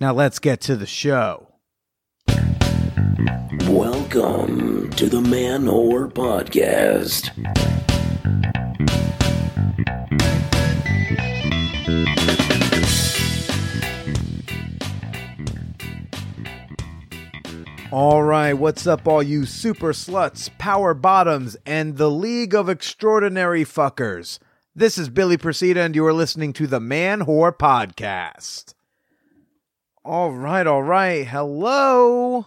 Now let's get to the show. Welcome to the Man Whore Podcast. All right, what's up, all you super sluts, power bottoms, and the League of Extraordinary Fuckers? This is Billy Procida, and you are listening to the Man Whore Podcast. All right, all right. Hello.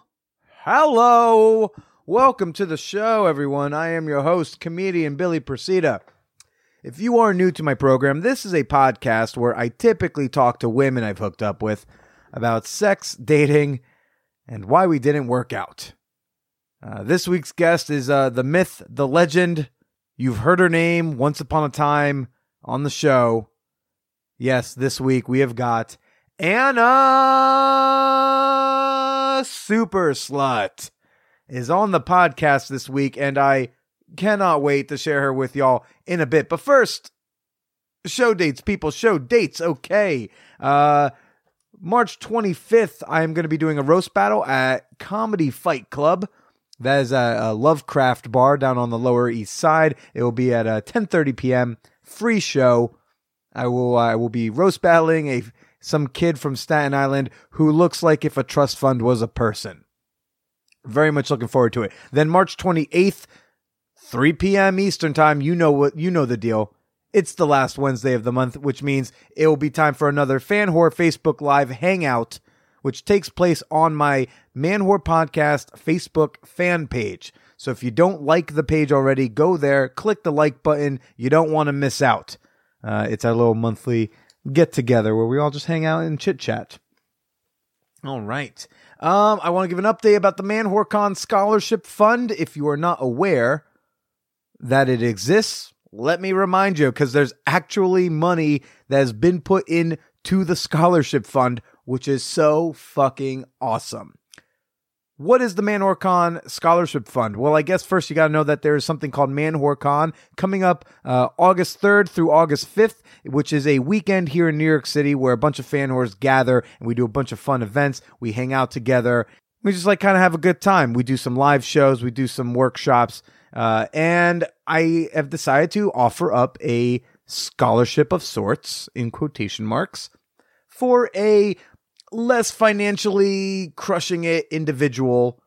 Hello. Welcome to the show, everyone. I am your host, comedian Billy Procida. If you are new to my program, this is a podcast where I typically talk to women I've hooked up with about sex, dating, and why we didn't work out. Uh, this week's guest is uh, the myth, the legend. You've heard her name once upon a time on the show. Yes, this week we have got Anna Super Slut is on the podcast this week, and I cannot wait to share her with y'all in a bit. But first, show dates, people, show dates. Okay. Uh, March 25th, I am going to be doing a roast battle at Comedy Fight Club. That is a, a Lovecraft bar down on the Lower East Side. It will be at uh, 10:30 p.m. Free show. I will I will be roast battling a some kid from Staten Island who looks like if a trust fund was a person. Very much looking forward to it. Then March 28th, 3 p.m. Eastern time. You know what you know the deal. It's the last Wednesday of the month, which means it will be time for another Fan Whore Facebook Live Hangout, which takes place on my Man Whore Podcast Facebook fan page. So if you don't like the page already, go there, click the like button. You don't want to miss out. Uh, it's our little monthly get together where we all just hang out and chit chat. All right. Um, I want to give an update about the Man Whore Con Scholarship Fund. If you are not aware that it exists, let me remind you because there's actually money that has been put in to the scholarship fund, which is so fucking awesome. What is the Man Whore Con Scholarship Fund? Well, I guess first you got to know that there is something called Man Whore Con coming up uh, August 3rd through August 5th, which is a weekend here in New York City where a bunch of fan whores gather and we do a bunch of fun events. We hang out together. We just like kind of have a good time. We do some live shows, we do some workshops, uh, and I have decided to offer up a scholarship of sorts, in quotation marks, for a less financially crushing it individual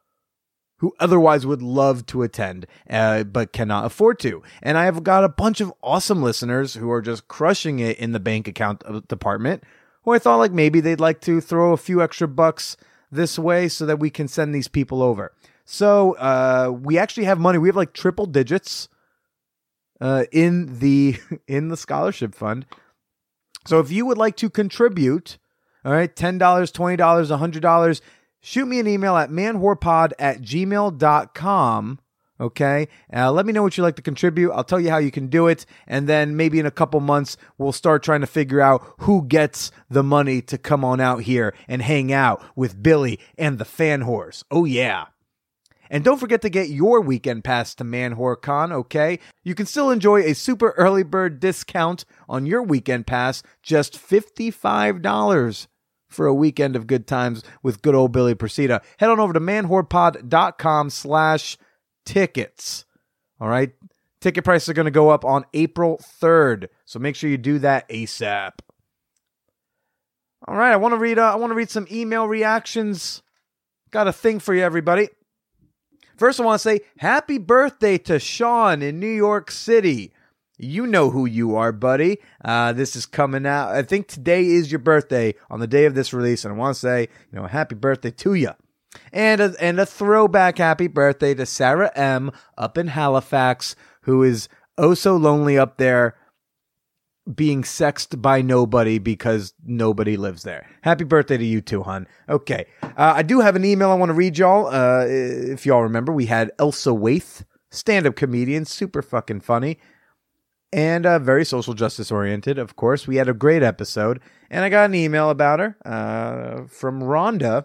who otherwise would love to attend uh, but cannot afford to. And I have got a bunch of awesome listeners who are just crushing it in the bank account department who I thought like maybe they'd like to throw a few extra bucks this way so that we can send these people over. So uh, we actually have money. We have like triple digits uh, in the in the scholarship fund. So if you would like to contribute all right, $10, $20, $100. Shoot me an email at manwhorepod at gmail.com. Okay. Uh, let me know what you'd like to contribute. I'll tell you how you can do it. And then maybe in a couple months, we'll start trying to figure out who gets the money to come on out here and hang out with Billy and the fan whores. Oh, yeah. And don't forget to get your weekend pass to Man Whore Con, okay? You can still enjoy a super early bird discount on your weekend pass, just $55 for a weekend of good times with good old Billy Procida. Head on over to manwhorepod.com slash tickets. All right? Ticket prices are going to go up on April 3rd, so make sure you do that ASAP. All right, I want to read uh, I want to read some email reactions. Got a thing for you everybody. First, I want to say happy birthday to Sean in New York City. You know who you are, buddy. Uh, this is coming out. I think today is your birthday on the day of this release, and I want to say, you know, happy birthday to you. And a, and a throwback happy birthday to Sarah M. up in Halifax, who is oh so lonely up there being sexed by nobody because nobody lives there. Happy birthday to you too, hon. Okay. Uh, I do have an email I want to read y'all. Uh, if y'all remember, we had Elsa Waithe, stand up comedian, super fucking funny, and uh, very social justice oriented, of course. We had a great episode, and I got an email about her uh, from Rhonda.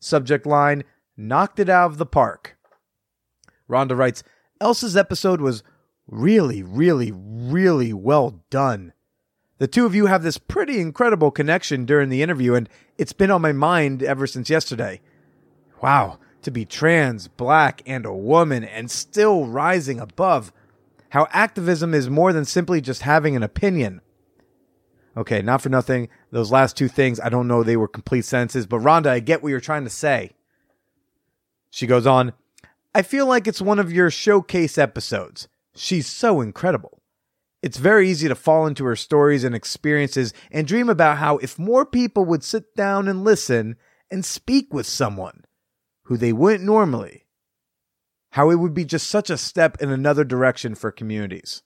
Subject line Knocked it out of the park. Rhonda writes Elsa's episode was really, really, really well done. The two of you have this pretty incredible connection during the interview, and it's been on my mind ever since yesterday. Wow, to be trans, black, and a woman, and still rising above. How activism is more than simply just having an opinion. Okay, not for nothing. Those last two things, I don't know they were complete sentences, but Rhonda, I get what you're trying to say. She goes on, I feel like it's one of your showcase episodes. She's so incredible. It's very easy to fall into her stories and experiences and dream about how if more people would sit down and listen and speak with someone who they wouldn't normally, how it would be just such a step in another direction for communities.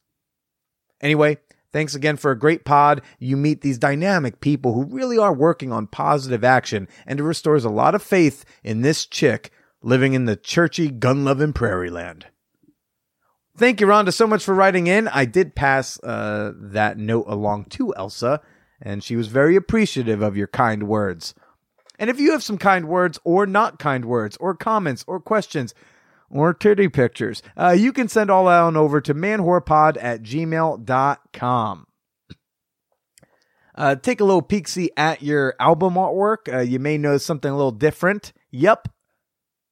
Anyway, thanks again for a great pod. You meet these dynamic people who really are working on positive action, and it restores a lot of faith in this chick living in the churchy, gun loving prairie land. Thank you, Rhonda, so much for writing in. I did pass uh, that note along to Elsa, and she was very appreciative of your kind words. And if you have some kind words, or not kind words, or comments, or questions, or titty pictures, uh, you can send all that on over to manwhorepod at gmail.com. Uh, take a little peek see at your album artwork. Uh, you may notice something a little different. Yep,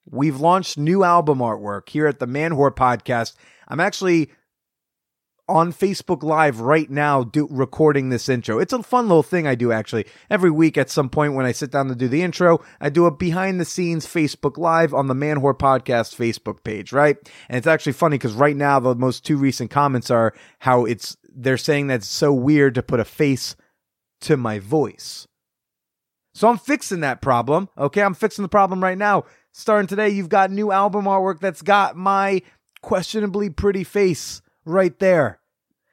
we've launched new album artwork here at the Man Whore Podcast. I'm actually on Facebook Live right now do, recording this intro. It's a fun little thing I do actually. Every week at some point when I sit down to do the intro, I do a behind the scenes Facebook Live on the Man Whore Podcast Facebook page, right? And it's actually funny because right now the most two recent comments are how it's they're saying that it's so weird to put a face to my voice. So I'm fixing that problem. Okay, I'm fixing the problem right now. Starting today, you've got new album artwork that's got my questionably pretty face right there.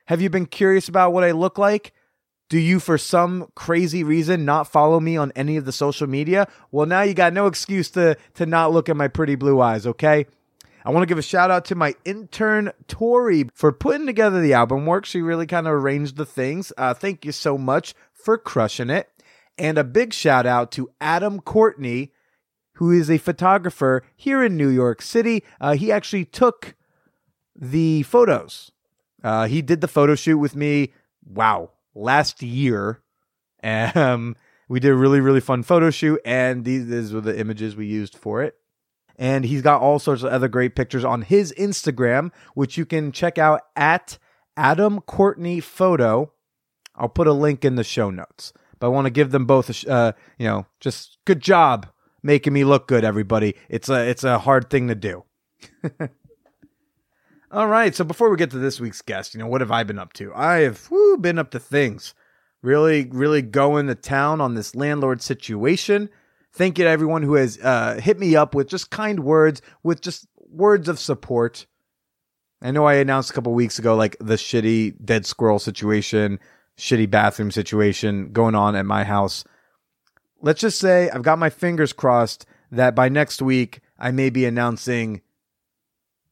Have you been curious about what I look like? Do you, for some crazy reason, not follow me on any of the social media? Well, now you got no excuse to, to not look at my pretty blue eyes, okay? I want to give a shout out to my intern, Tori, for putting together the album work. She really kind of arranged the things. Uh, thank you so much for crushing it. And a big shout out to Adam Courtney, who is a photographer here in New York City. Uh, he actually took the photos. Uh, he did the photo shoot with me. Wow, last year. Um, we did a really really fun photo shoot, and these, these were the images we used for it. And he's got all sorts of other great pictures on his Instagram, which you can check out at Adam Courtney Photo. I'll put a link in the show notes. But I want to give them both, a sh- uh, you know, just good job making me look good. Everybody, it's a it's a hard thing to do. All right, so before we get to this week's guest, you know, what have I been up to? I have been up to things. Really, really going to town on this landlord situation. Thank you to everyone who has uh, hit me up with just kind words, with just words of support. I know I announced a couple weeks ago, like the shitty dead squirrel situation, shitty bathroom situation going on at my house. Let's just say I've got my fingers crossed that by next week I may be announcing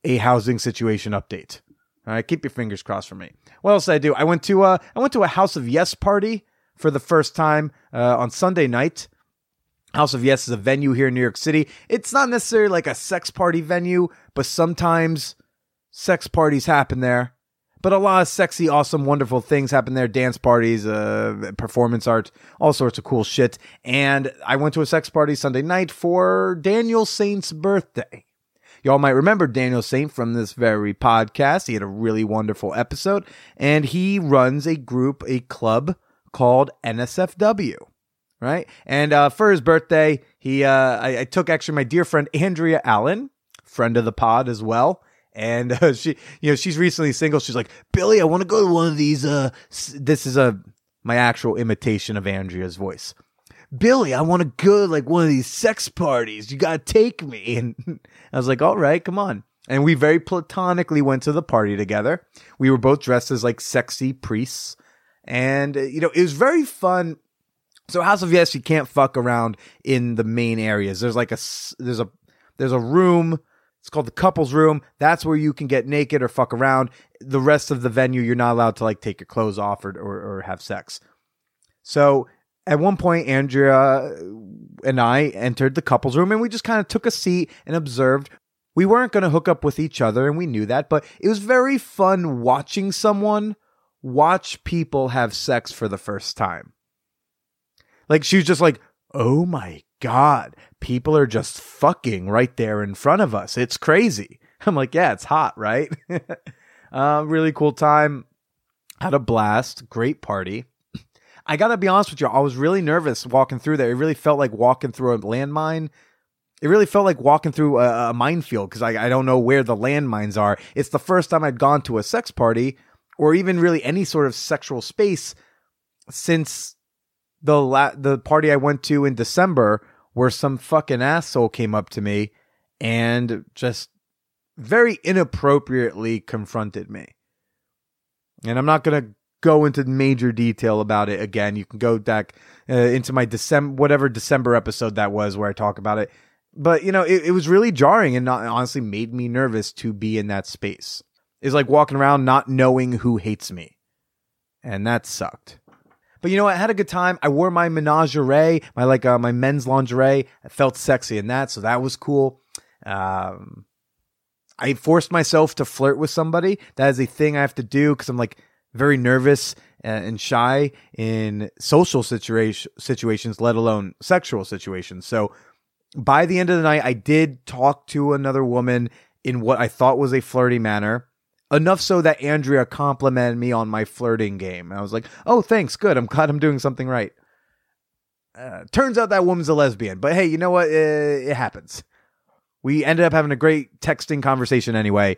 a housing situation update. All right, keep your fingers crossed for me. What else did I do? I went to a I went to a House of Yes party for the first time uh, on Sunday night. House of Yes is a venue here in New York City. It's not necessarily like a sex party venue, but sometimes sex parties happen there. But a lot of sexy, awesome, wonderful things happen there. Dance parties, uh, performance art, all sorts of cool shit. And I went to a sex party Sunday night for Daniel Saynt's birthday. Y'all might remember Daniel Saynt from this very podcast. He had a really wonderful episode, and he runs a group, a club called NSFW. Right, and uh, for his birthday, he uh, I, I took actually my dear friend Andrea Allen, friend of the pod as well, and uh, she you know she's recently single she's like billy i want to go to one of these uh s- this is a my actual imitation of andrea's voice billy i want to go to like one of these sex parties you gotta take me and i was like all right come on and we very platonically went to the party together we were both dressed as like sexy priests And, uh, you know, it was very fun. So House of Yes, you can't fuck around in the main areas. There's like a, there's a, there's a room. It's called the couples room. That's where you can get naked or fuck around. The rest of the venue, you're not allowed to like take your clothes off or, or, or have sex. So at one point, Andrea and I entered the couples room and we just kind of took a seat and observed. We weren't going to hook up with each other and we knew that, but it was very fun watching someone watch people have sex for the first time. Like she was just like, oh my God, people are just fucking right there in front of us. It's crazy. I'm like, yeah, it's hot, right? uh, really cool time. Had a blast. Great party. I gotta be honest with you, I was really nervous walking through there. It really felt like walking through a landmine. It really felt like walking through a, a minefield because I, I don't know where the landmines are. It's the first time I'd gone to a sex party or even really any sort of sexual space since the la- the party I went to in December, where some fucking asshole came up to me and just very inappropriately confronted me. And I'm not gonna go into major detail about it again. You can go back uh, into my December, whatever December episode that was where I talk about it. But you know, it, it was really jarring and not, honestly made me nervous to be in that space. It's like walking around not knowing who hates me, and that sucked. But you know, I had a good time. I wore my menagerie, my like uh, my men's lingerie. I felt sexy in that, so that was cool. Um, I forced myself to flirt with somebody. That is a thing I have to do because I'm like very nervous and shy in social situation situations, let alone sexual situations. So by the end of the night, I did talk to another woman in what I thought was a flirty manner. Enough so that Andrea complimented me on my flirting game. I was like, oh, thanks. Good. I'm glad I'm doing something right. Uh, turns out that woman's a lesbian, but hey, you know what? It, it happens. We ended up having a great texting conversation anyway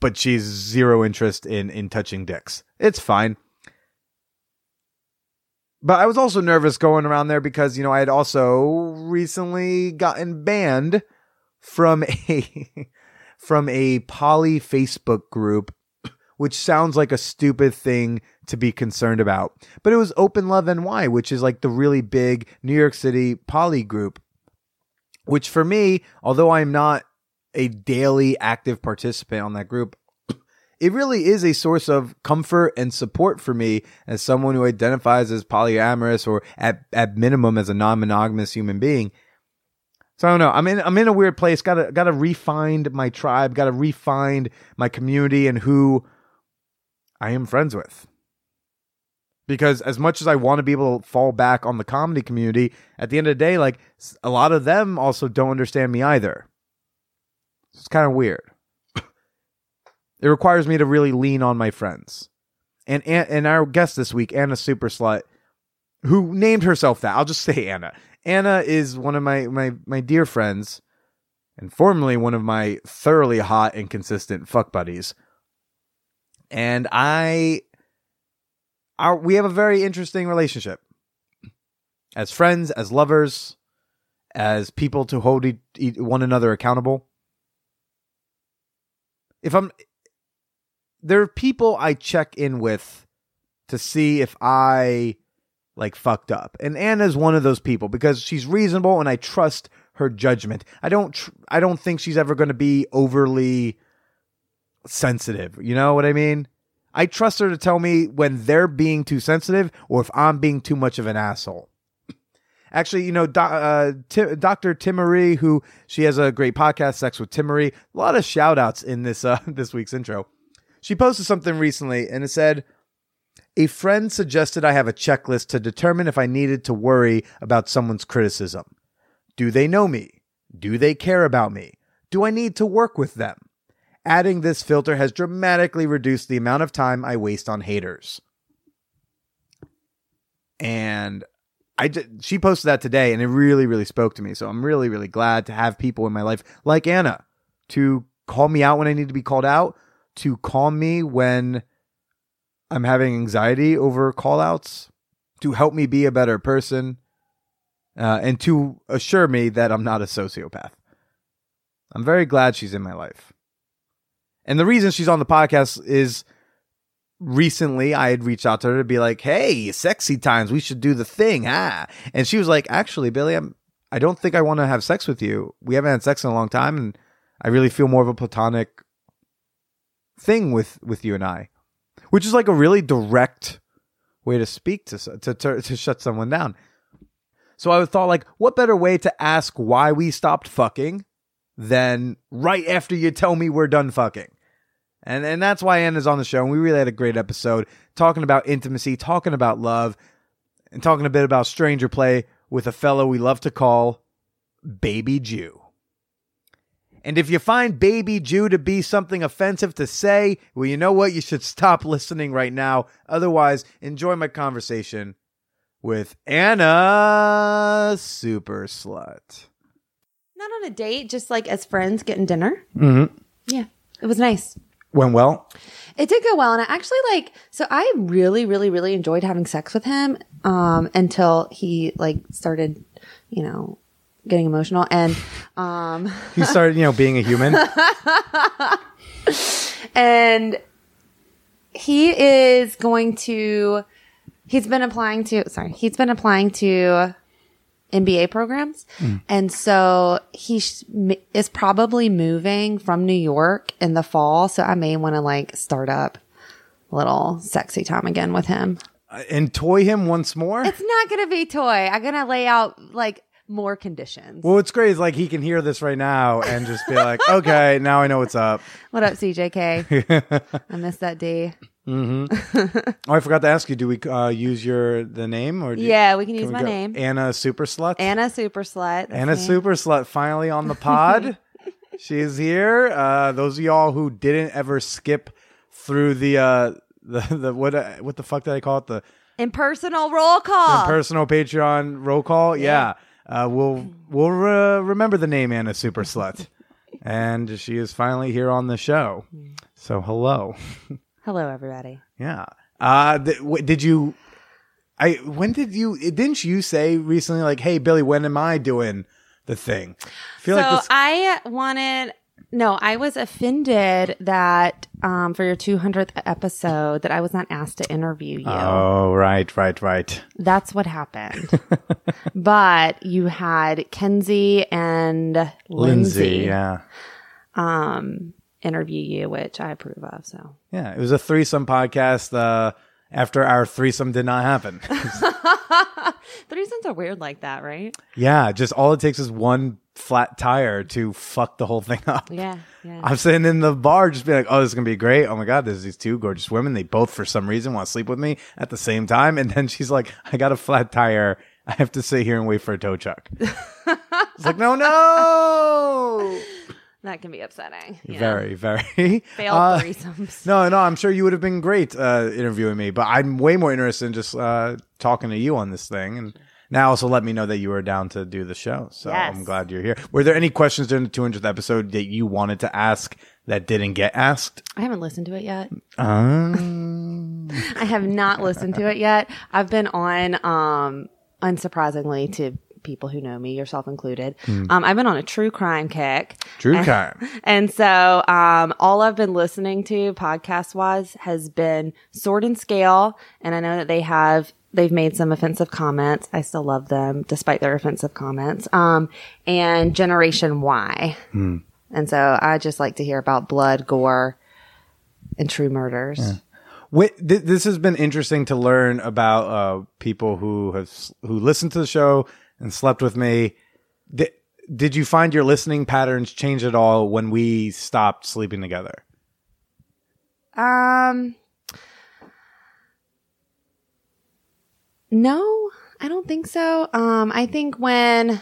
but she's zero interest in in touching dicks. It's fine. But I was also nervous going around there because, you know, I had also recently gotten banned from a from a poly Facebook group, which sounds like a stupid thing to be concerned about. But it was Open Love NY, which is like the really big New York City poly group. Which for me, although I'm not a daily active participant on that group, it really is a source of comfort and support for me as someone who identifies as polyamorous or at, at minimum as a non-monogamous human being. So I don't know. I'm in I'm in a weird place. Gotta gotta refine my tribe, gotta refine my community and who I am friends with. Because as much as I want to be able to fall back on the comedy community, at the end of the day, like a lot of them also don't understand me either. It's kind of weird. it requires me to really lean on my friends. And and our guest this week, Anna Super Slut, who named herself that. I'll just say Anna. Anna is one of my my my dear friends, and formerly one of my thoroughly hot and consistent fuck buddies. And I, our we have a very interesting relationship as friends, as lovers, as people to hold e- e- one another accountable if I'm there are people I check in with to see if I like fucked up. And Anna's one of those people because she's reasonable and I trust her judgment. I don't tr- I don't think she's ever going to be overly sensitive. You know what I mean? I trust her to tell me when they're being too sensitive or if I'm being too much of an asshole. Actually, you know, do, uh, T- Dr. Timaree, who she has a great podcast, Sex with Timaree. A lot of shout outs in this, uh, this week's intro. She posted something recently and it said, a friend suggested I have a checklist to determine if I needed to worry about someone's criticism. Do they know me? Do they care about me? Do I need to work with them? Adding this filter has dramatically reduced the amount of time I waste on haters. And I just, she posted that today and it really, really spoke to me. So I'm really, really glad to have people in my life like Anna to call me out when I need to be called out, to calm me when I'm having anxiety over call outs, to help me be a better person, uh, and to assure me that I'm not a sociopath. I'm very glad she's in my life. And the reason she's on the podcast is recently I had reached out to her to be like, "Hey, sexy times, we should do the thing." Ah. And she was like, "Actually, Billy, I'm I don't think I want to have sex with you. We haven't had sex in a long time and I really feel more of a platonic thing with with you and I." Which is like a really direct way to speak to to to, to shut someone down. So I thought like, what better way to ask why we stopped fucking than right after you tell me we're done fucking? And and that's why Anna's on the show. And we really had a great episode talking about intimacy, talking about love, and talking a bit about stranger play with a fellow we love to call Baby Jew. And if you find Baby Jew to be something offensive to say, well, you know what? You should stop listening right now. Otherwise, enjoy my conversation with Anna Super Slut. Not on a date, just like as friends getting dinner. Mm-hmm. Yeah, it was nice. Went well. It did go well, and I actually like. So I really, really, really enjoyed having sex with him um, until he like started, you know, getting emotional, and um, He started, you know, being a human. and he is going to. He's been applying to. Sorry, he's been applying to MBA programs, and so he sh- m- is probably moving from New York in the fall. So I may want to like start up a little sexy time again with him. Uh, and toy him once more. It's not going to be toy. I'm going to lay out like more conditions. Well, what's great is like he can hear this right now and just be like, okay, now I know what's up. What up, CJK? I missed that D. Oh, I forgot to ask you, do we uh, use your the name or you- Yeah, we can use we my go name. Anna Super Slut? Anna Super Slut. Anna me. Super Slut finally on the pod. she is here. Uh, those of y'all who didn't ever skip through the uh, the the what uh, what the fuck did I call it the Impersonal roll call. impersonal Patreon roll call? Yeah, uh, we'll we'll re- remember the name Anna Super Slut, and she is finally here on the show. So hello. Hello, everybody. Yeah. Uh, th- w- did you? I when did you? Didn't you say recently like, "Hey Billy, when am I doing the thing?" I feel so like this. I wanted. No, I was offended that um, for your 200th episode that I was not asked to interview you. oh right, right, right. That's what happened. but you had Kenzie and Lindsay, Lindsay, yeah, um, interview you, which I approve of. So yeah. It was a threesome podcast. Uh, after our threesome did not happen. threesomes are weird like that, right? yeah, just all it takes is one flat tire to fuck the whole thing up. Yeah, yeah. I'm sitting in the bar, just being like, "Oh, this is gonna be great! Oh my god, there's these two gorgeous women. They both, for some reason, want to sleep with me at the same time." And then she's like, "I got a flat tire. I have to sit here and wait for a tow truck." it's like, no, no, that can be upsetting. you know? very, very failed Uh, threesomes. No, no, I'm sure you would have been great uh, interviewing me, but I'm way more interested in just uh, talking to you on this thing. And now also let me know that you were down to do the show. So Yes. I'm glad you're here. Were there any questions during the 200th episode that you wanted to ask that didn't get asked? I haven't listened to it yet. Um, I have not listened to it yet. I've been on, um, unsurprisingly to people who know me, yourself included. Um, I've been on a true crime kick. True And- crime. And so, um, all I've been listening to podcast wise has been Sword and Scale. And I know that they have, they've made some offensive comments. I still love them despite their offensive comments. Um, and Generation Why. And so I just like to hear about blood, gore, and true murders. Wait, th- this has been interesting to learn about uh, people who have who listened to the show and slept with me. Did, did you find your listening patterns change at all when we stopped sleeping together? Um, no, I don't think so. Um, I think when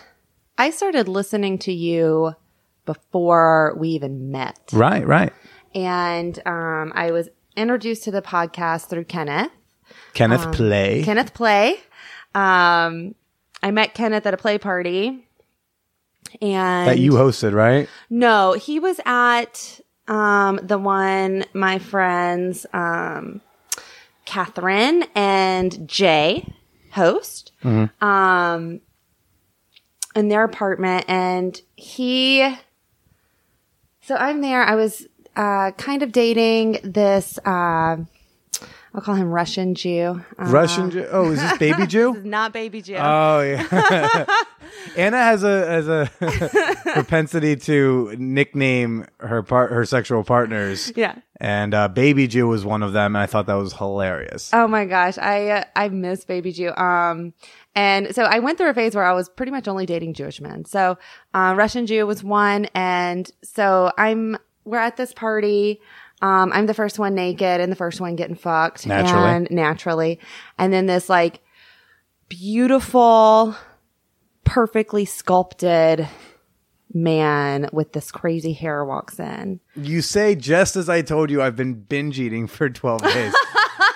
I started listening to you before we even met, Right, right. and um, I was introduced to the podcast through Kenneth. Kenneth Play. Kenneth Play. Um, I met Kenneth at a play party, and that you hosted, right? No, he was at um the one my friends um Catherine and Jay host. Um in their apartment and he so I'm there. I was uh kind of dating this uh I'll call him Russian Jew. Uh, Russian Jew. Oh, is this baby This Jew? is not baby Jew. Oh yeah. Anna has a has a propensity to nickname her part her sexual partners. yeah. And uh, Baby Jew was one of them, and I thought that was hilarious. Oh my gosh, I uh, I miss Baby Jew. Um, and so I went through a phase where I was pretty much only dating Jewish men. So, uh, Russian Jew was one, and so I'm we're at this party. Um, I'm the first one naked and the first one getting fucked Naturally. and naturally, and then this like beautiful, perfectly sculpted man with this crazy hair walks in. You say just as I told you I've been binge eating for 12 days.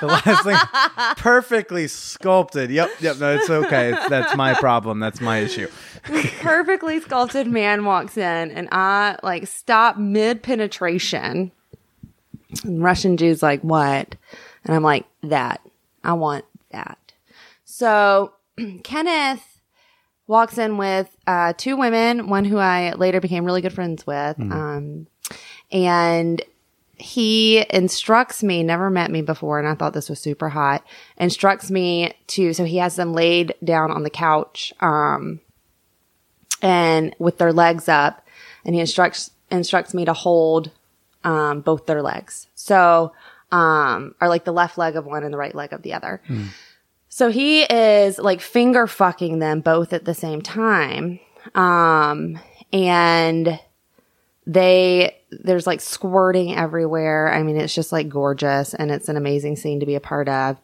the last thing, perfectly sculpted. Yep, yep. No, it's okay. It's, that's my problem. That's my issue. perfectly sculpted man walks in and I like stop mid penetration. And Russian Jew's like, what? And I'm like, that. I want that. So Kenneth walks in with uh, two women, one who I later became really good friends with. Um, and he instructs me, never met me before, and I thought this was super hot, instructs me to, so he has them laid down on the couch. Um, and with their legs up and he instructs instructs me to hold um, both their legs. So um or like the left leg of one and the right leg of the other. So he is like finger fucking them both at the same time. Um and they there's like squirting everywhere. I mean it's just like gorgeous and it's an amazing scene to be a part of.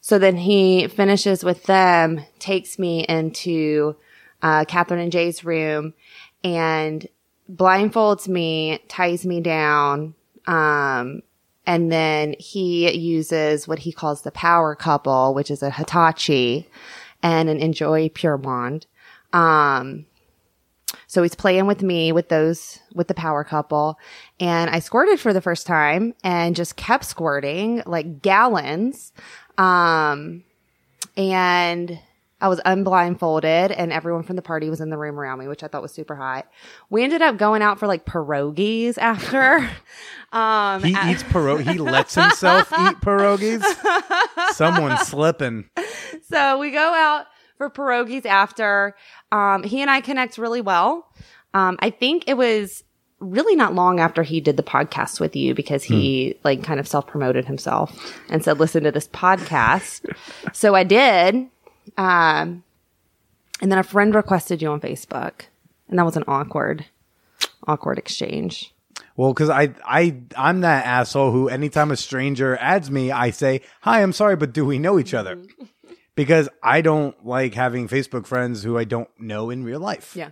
So then he finishes with them takes me into uh, Catherine and Jay's room and blindfolds me, ties me down, um, and then he uses what he calls the power couple, which is a Hitachi and an njoy Pure Wand. Um, so he's playing with me with those, with the power couple. And I squirted for the first time and just kept squirting like gallons. Um, and I was unblindfolded and everyone from the party was in the room around me, which I thought was super hot. We ended up going out for like pierogies after. Um, He a- eats pierogi. He lets himself eat pierogies. Someone's slipping. so we go out for pierogies after. Um, he and I connect really well. Um, I think it was really not long after he did the podcast with you because he like kind of self promoted himself and said, listen to this podcast. so I did. Um, and then a friend requested you on Facebook and that was an awkward, awkward exchange. Well, because I I I'm that asshole who anytime a stranger adds me, I say, "Hi, I'm sorry, but do we know each other?" Because I don't like having Facebook friends who I don't know in real life. Yeah.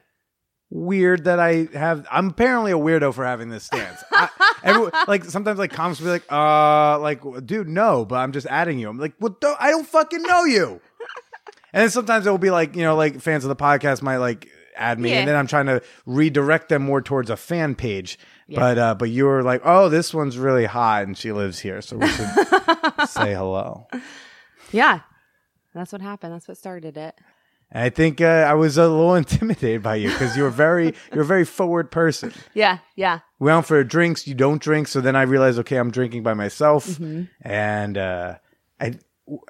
Weird that I have. I'm apparently a weirdo for having this stance. I, everyone, like sometimes, like comments will be like, "Uh, like, dude, no," but I'm just adding you. I'm like, "Well, don't, I don't fucking know you." And then sometimes it will be like, you know, like fans of the podcast might like add me, Yeah. and then I'm trying to redirect them more towards a fan page. But uh, but you were like, oh, this one's really hot, and she lives here, so we should say hello. Yeah. That's what happened. That's what started it. And I think uh, I was a little intimidated by you because you're very you're a very forward person. Yeah. Yeah. We went for drinks, you don't drink, so then I realized, okay, I'm drinking by myself, Mm-hmm. and uh, I.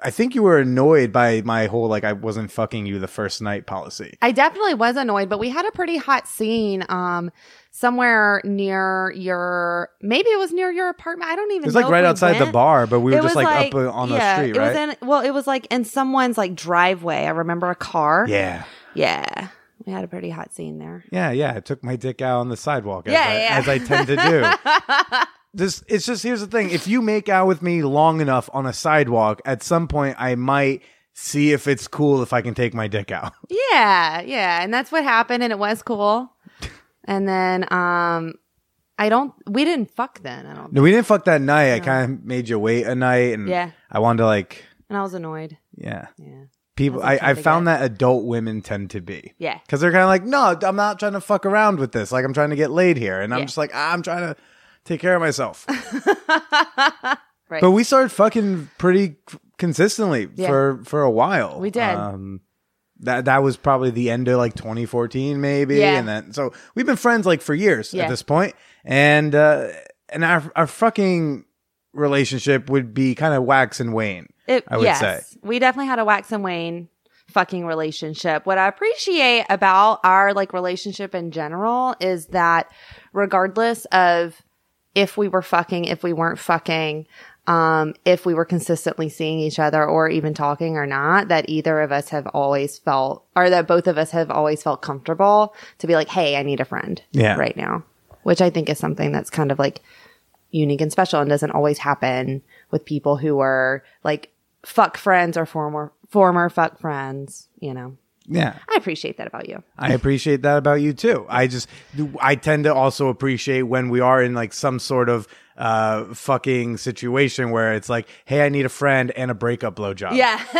I think you were annoyed by my whole like I wasn't fucking you the first night policy. I definitely was annoyed, but we had a pretty hot scene um somewhere near your maybe it was near your apartment. I don't even know. It was like right we outside the bar, but we were It just was like, up on yeah, the street, It right? was in well, it was like in someone's like driveway. I remember a car. yeah. Yeah. We had a pretty hot scene there. Yeah, yeah. I took my dick out on the sidewalk as, Yeah, I, yeah. as I tend to do. this it's just here's the thing. If you make out with me long enough on a sidewalk, at some point I might see if it's cool if I can take my dick out. Yeah, yeah. And that's what happened and it was cool. And then um I don't we didn't fuck then, I don't No, we didn't fuck that night. I kind of made you wait a night, and Yeah. I wanted to like, and I was annoyed. yeah. Yeah. People, I I, I tend to found get. that adult women tend to be. Yeah. Because they're kind of like, no, I'm not trying to fuck around with this. Like, I'm trying to get laid here. And I'm Yeah. just like, ah, I'm trying to take care of myself. Right. But we started fucking pretty consistently Yeah. for for a while. We did. Um, that that was probably the end of like 2014, maybe. Yeah. And then so we've been friends like for years Yeah. at this point. And uh, and our our fucking relationship would be kind of wax and wane. It, I would yes, say. we definitely had a wax and wane fucking relationship. What I appreciate about our like relationship in general is that regardless of if we were fucking, if we weren't fucking, um, if we were consistently seeing each other or even talking or not, that either of us have always felt, or that both of us have always felt comfortable to be like, hey, I need a friend Yeah. right now, which I think is something that's kind of like unique and special and doesn't always happen with people who are like fuck friends or former former fuck friends, you know. Yeah. I appreciate that about you. I appreciate that about you too. I just, I tend to also appreciate when we are in like some sort of uh fucking situation where it's like, hey, I need a friend and a breakup blowjob. Yeah.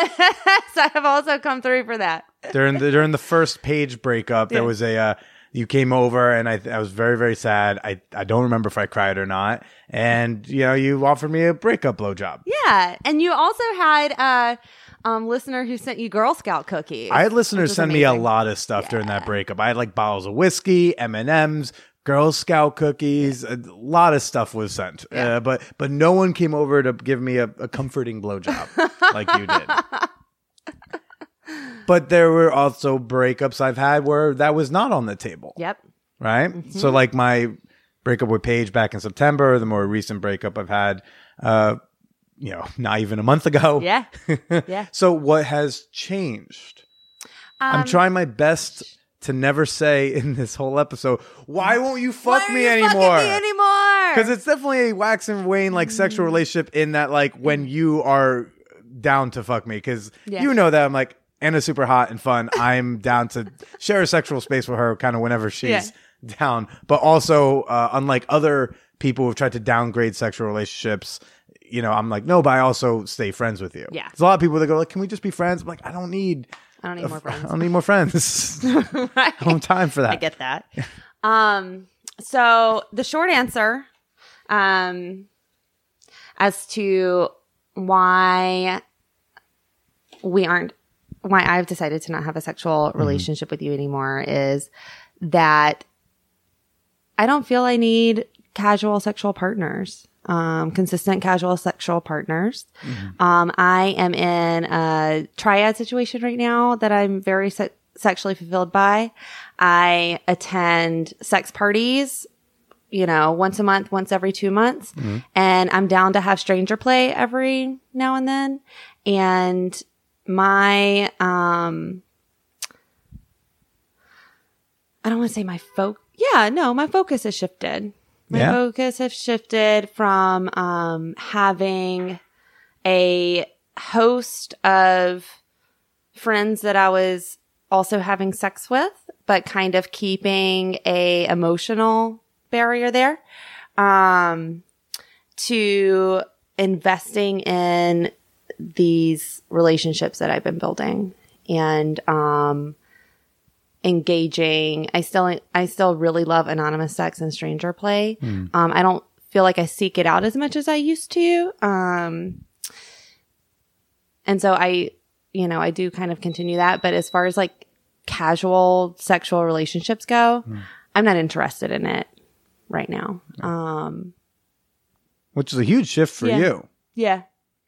so I have also come through for that. during the during the first Paige breakup, there was a uh, you came over and I I was very very sad. I I don't remember if I cried or not. And you know, you offered me a breakup blowjob. Yeah. And you also had a um, listener who sent you Girl Scout cookies. I had listeners send me a lot of stuff during that breakup. I had like bottles of whiskey, M and M's, Girl Scout cookies. A lot of stuff was sent, uh, but but no one came over to give me a, a comforting blowjob like you did. But there were also breakups I've had where that was not on the table. Yep. right? Mm-hmm. So like my breakup with Paige back in September, the more recent breakup I've had, uh, you know, not even a month ago. Yeah. Yeah. So what has changed? I'm Um, trying my best to never say in this whole episode, why won't you fuck me you anymore? me anymore. Because it's definitely a wax and wane like Mm. sexual relationship in that like when you are down to fuck me because Yeah. you know that I'm like Anna's super hot and fun. I'm down to share a sexual space with her kind of whenever she's Yeah. down. But also, uh, unlike other people who've tried to downgrade sexual relationships, you know, I'm like, no, but I also stay friends with you. Yeah. There's a lot of people that go like, can we just be friends? I'm like, I don't need. I don't need more friends. I don't need more friends. I don't have time for that. I get that. um, so the short answer, um, as to why we aren't, why I've decided to not have a sexual relationship with you anymore is that I don't feel I need casual sexual partners. Um, consistent casual sexual partners. Um, I am in a triad situation right now that I'm very se- sexually fulfilled by. I attend sex parties, you know, once a month, once every two months. And I'm down to have stranger play every now and then. And my, um, I don't want to say my focus. Yeah, no, my focus has shifted. My Yeah. focus has shifted from um, having a host of friends that I was also having sex with, but kind of keeping a emotional barrier there, um, to investing in these relationships that I've been building and um, engaging. I still I still really love anonymous sex and stranger play. Um, I don't feel like I seek it out as much as I used to. Um, and so I, you know, I do kind of continue that. But as far as like casual sexual relationships go, I'm not interested in it right now. Um, Which is a huge shift for Yeah. you. yeah.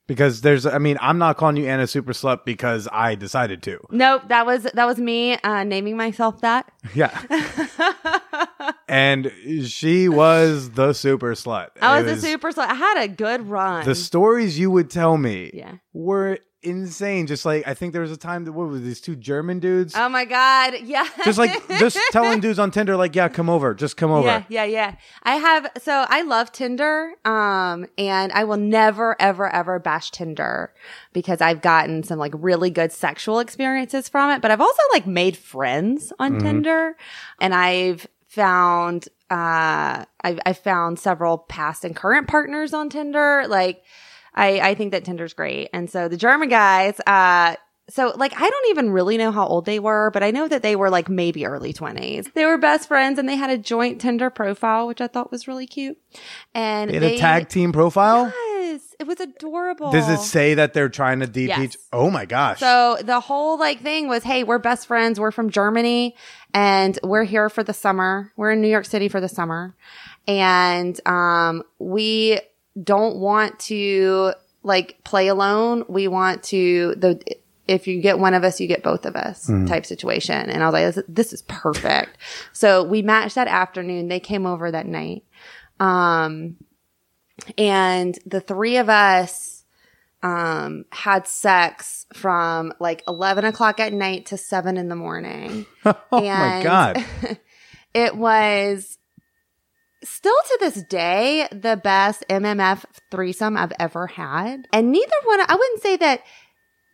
Because there's, I mean, I'm not calling you Anna Super Slut because I decided to. Nope, that was that was me uh, naming myself that. Yeah. and she was the super slut. I was, a super slut. I had a good run. The stories you would tell me Yeah. were insane. Just like, I think there was a time that, what were these two German dudes? oh my god, yeah. just like, just telling dudes on Tinder, like, yeah, come over. Just come over. Yeah, yeah, yeah. I have so I love Tinder, um, and I will never, ever, ever bash Tinder because I've gotten some like really good sexual experiences from it. But I've also like made friends on Tinder, and I've found uh I've I've found several past and current partners on Tinder. Like I I think that Tinder's great, and so the German guys, uh. So, like, I don't even really know how old they were, but I know that they were like maybe early 20s. They were best friends and they had a joint Tinder profile, which I thought was really cute. And They had a tag team profile. Yes, it was adorable. Does it say that they're trying to deep Yes. each? Oh my gosh. So the whole like thing was, hey, we're best friends. We're from Germany and we're here for the summer. We're in New York City for the summer. And um we don't want to like play alone. We want to the if you get one of us, you get both of us type situation. And I was like, this, this is perfect. so we matched that afternoon. They came over that night. Um, and the three of us, um, had sex from like 11 o'clock at night to seven in the morning. oh my god. it was still to this day the best MMF threesome I've ever had. And neither one, I wouldn't say that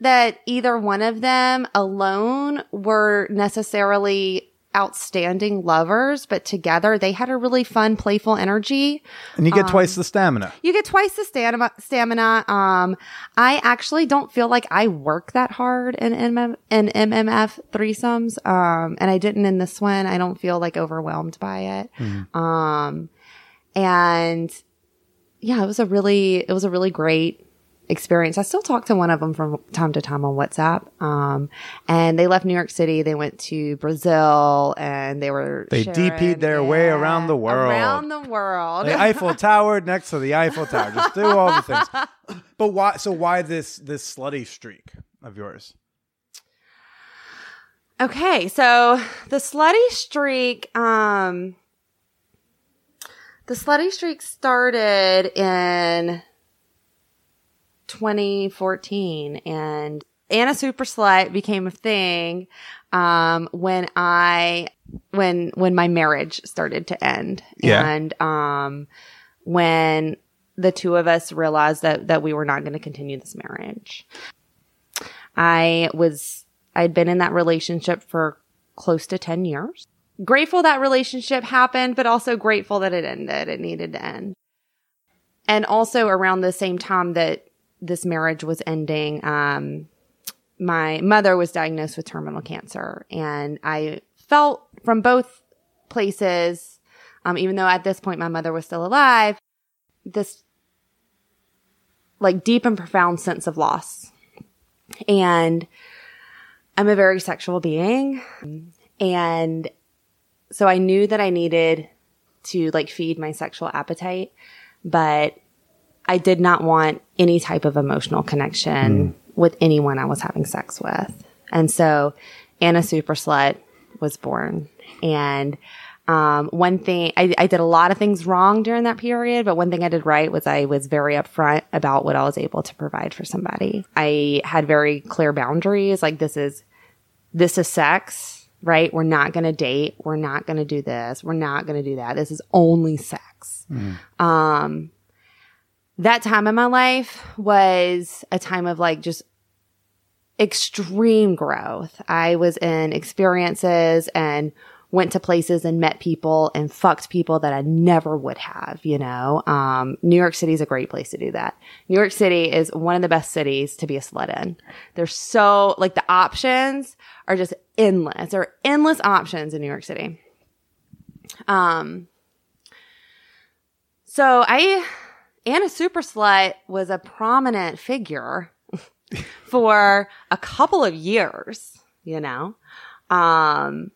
that either one of them alone were necessarily outstanding lovers, but together they had a really fun, playful energy. And you get twice the stamina. You get twice the stamina. stamina. Um, I actually don't feel like I work that hard in, MM, in MMF threesomes. Um, and I didn't in this one. I don't feel like overwhelmed by it. Um, and yeah, it was a really, it was a really great experience. I still talk to one of them from time to time on WhatsApp. Um, and they left New York City. They went to Brazil and they were, They sharing- DP'd their way around the world. Around the world. The Eiffel Tower next to the Eiffel Tower. Just do all the things. But why so why this this slutty streak of yours? Okay, so the slutty streak, um, the slutty streak started in 2014 and Anna Super Slut became a thing, um, when I, when, when my marriage started to end. Yeah. And, um, when the two of us realized that, that we were not going to continue this marriage. I was, I'd been in that relationship for close to 10 years. Grateful that relationship happened, but also grateful that it ended. It needed to end. And also around the same time that this marriage was ending, um, my mother was diagnosed with terminal cancer and I felt from both places, um, even though at this point my mother was still alive, this like deep and profound sense of loss. And I'm a very sexual being. And so I knew that I needed to like feed my sexual appetite, but I did not want any type of emotional connection with anyone I was having sex with. And so Anna Super Slut was born. And um, one thing, I, I did a lot of things wrong during that period, but one thing I did right was I was very upfront about what I was able to provide for somebody. I had very clear boundaries. Like this is, this is sex, right? We're not going to date. We're not going to do this. We're not going to do that. This is only sex. Um, that time in my life was a time of like just extreme growth. I was in experiences and went to places and met people and fucked people that I never would have, you know. Um, New York City is a great place to do that. New York City is one of the best cities to be a slut in. There's so, like, the options are just endless. There are endless options in New York City. Um, so I, Anna Super Slut was a prominent figure for a couple of years, you know. Um,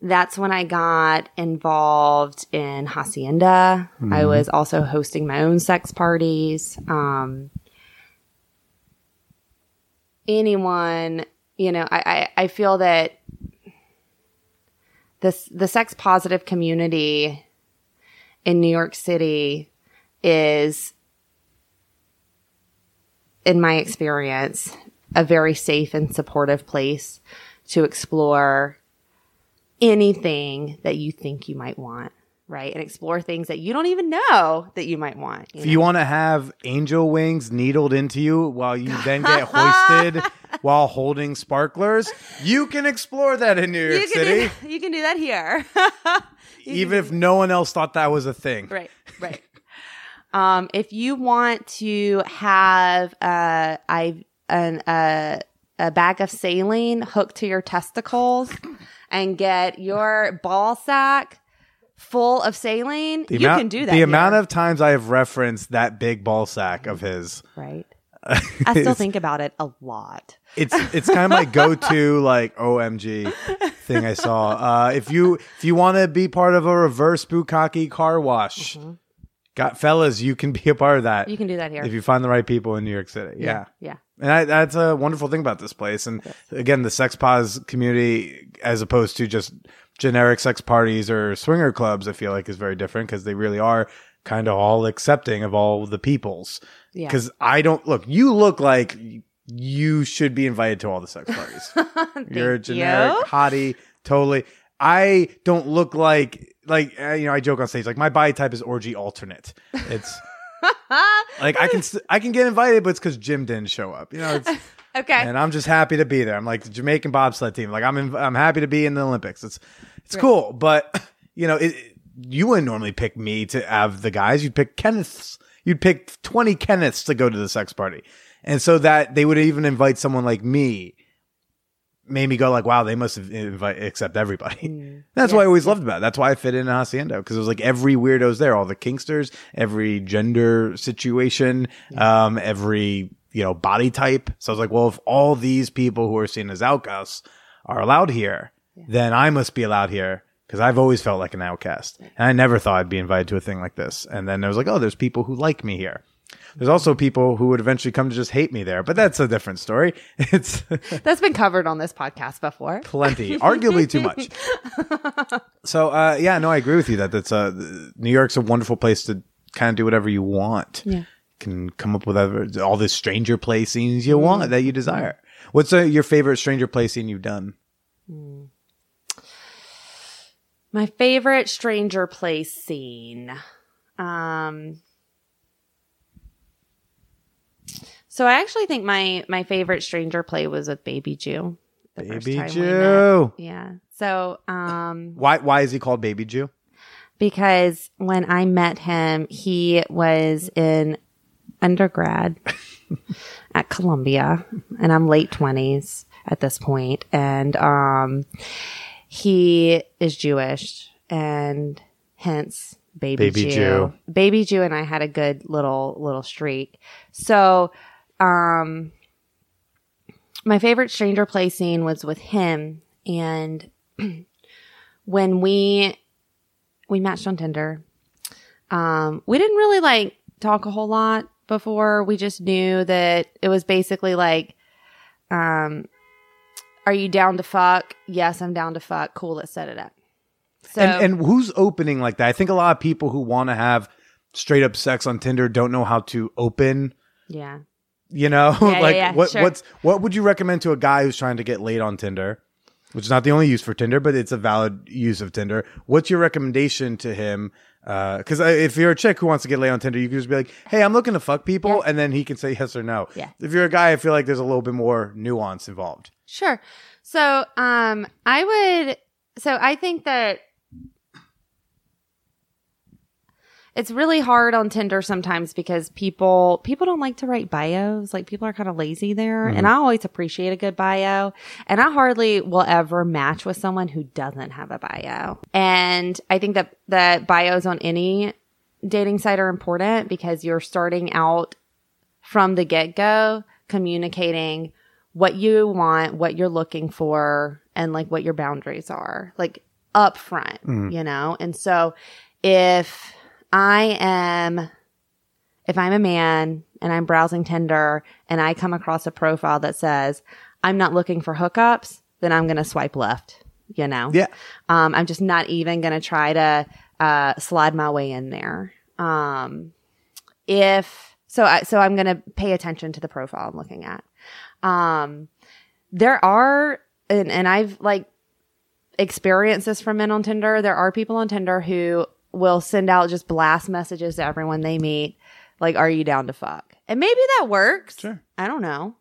that's when I got involved in Hacienda. I was also hosting my own sex parties. Um, anyone, you know, I, I, I feel that this, the sex positive community in New York City is, in my experience, a very safe and supportive place to explore anything that you think you might want, right? And explore things that you don't even know that you might want. If you want to have angel wings needled into you while you then get hoisted while holding sparklers, you can explore that in New York you City, do, you can do that here. even if no one else thought that was a thing. right, right. Um, if you want to have uh, I an uh, a bag of saline hooked to your testicles and get your ball sack full of saline, The you amount, can do that. The amount of times I have referenced that big ball sack of his, right. I still think about it a lot. it's it's kind of my go-to like OMG thing I saw. Uh, if you if you want to be part of a reverse bukkake car wash, Mm-hmm. Got fellas, you can be a part of that. You can do that here. if you find the right people in New York City. Yeah. Yeah. And I, that's a wonderful thing about this place. And again, the sex pos community, as opposed to just generic sex parties or swinger clubs, I feel like is very different because they really are kind of all accepting of all the peoples. Yeah. Because I don't look, you look like you should be invited to all the sex parties. You're a generic you. hottie, totally. I don't look like like uh, you know. I joke on stage like my body type is orgy alternate. It's like I can st- I can get invited, but it's because Jim didn't show up. You know, it's, Okay. and I'm just happy to be there. I'm like the Jamaican bobsled team. Like I'm in, I'm happy to be in the Olympics. It's it's cool, but you know, it, you wouldn't normally pick me to have the guys. You'd pick Kenneths. You'd pick 20 Kenneths to go to the sex party, and so that they would even invite someone like me. Made me go like, wow, they must have invite accept everybody. That's what I always loved about it. That's why I fit in Hacienda because it was like every weirdo's there, all the kinksters, every gender situation, um, every you know body type. So I was like, well, if all these people who are seen as outcasts are allowed here, then I must be allowed here because I've always felt like an outcast, and I never thought I'd be invited to a thing like this. And then I was like, oh, there's people who like me here. There's also people who would eventually come to just hate me there, but that's a different story. It's That's been covered on this podcast before. plenty, arguably too much. So, uh, yeah, no, I agree with you that that's uh, New York's a wonderful place to kind of do whatever you want. Yeah. Can come up with other, all the stranger play scenes you want that you desire. What's uh, your favorite stranger play scene you've done? My favorite stranger place scene. Um So I actually think my my favorite stranger play was with Baby Jew. Baby Jew. Yeah. So um Why? Why is he called Baby Jew? because when I met him, he was in undergrad at Columbia, and I'm late twenties at this point, and um, he is Jewish, and hence baby, Baby Jew. Jew. Baby Jew and I had a good little little streak. So, um, my favorite stranger play scene was with him, and when we we matched on Tinder. Um, we didn't really like talk a whole lot before. We just knew that it was basically like, um, are you down to fuck? Yes, I'm down to fuck. Cool, let's set it up. So and and who's opening like that? I think a lot of people who want to have straight up sex on Tinder don't know how to open. yeah, You know, Yeah, yeah, like yeah, what sure. what's what would you recommend to a guy who's trying to get laid on Tinder? Which is not the only use for Tinder, but it's a valid use of Tinder. What's your recommendation to him? Uh, because if you're a chick who wants to get laid on Tinder, you can just be like, "Hey, I'm looking to fuck people," and then he can say yes or no. Yeah. If you're a guy, I feel like there's a little bit more nuance involved. sure. So, um, I would. So I think that it's really hard on Tinder sometimes because people people don't like to write bios. Like people are kind of lazy there, and mm-hmm. I always appreciate a good bio. And I hardly will ever match with someone who doesn't have a bio. And I think that that bios on any dating site are important because you're starting out from the get go communicating what you want, what you're looking for, and like what your boundaries are, like up front, mm. you know? And so if I am, if I'm a man and I'm browsing Tinder and I come across a profile that says, I'm not looking for hookups, then I'm going to swipe left, you know? Yeah. Um, I'm just not even going to try to uh, slide my way in there. Um, if so, I, so I'm going to pay attention to the profile I'm looking at. Um, there are, and, and I've like experienced this from men on Tinder. There are people on Tinder who will send out just blast messages to everyone they meet, like, "Are you down to fuck?" And maybe that works. Sure. I don't know.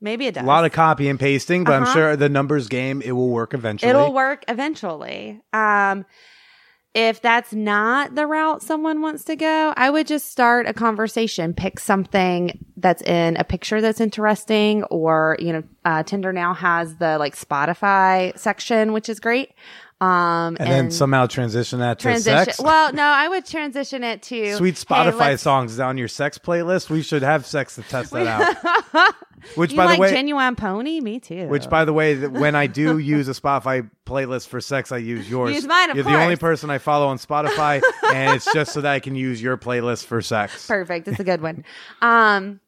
Maybe it does. A lot of copy and pasting, but I'm Uh-huh. sure the numbers game it will work eventually. It'll work eventually. Um, if that's not the route someone wants to go, I would just start a conversation. Pick something that's in a picture that's interesting, or you know, uh, Tinder now has the like Spotify section, which is great. Um, and, then somehow transition that to transition. sex. Well, no, I would transition it to Sweet hey, Spotify let's- songs on your sex playlist. We should have sex to test that out. Which, You by like the way, genuine pony? Me too. which by the way, that when I do use a Spotify playlist for sex, I use yours. Use mine, You're the only person I follow on Spotify, and it's just so that I can use your playlist for sex. Perfect. It's a good one. Um,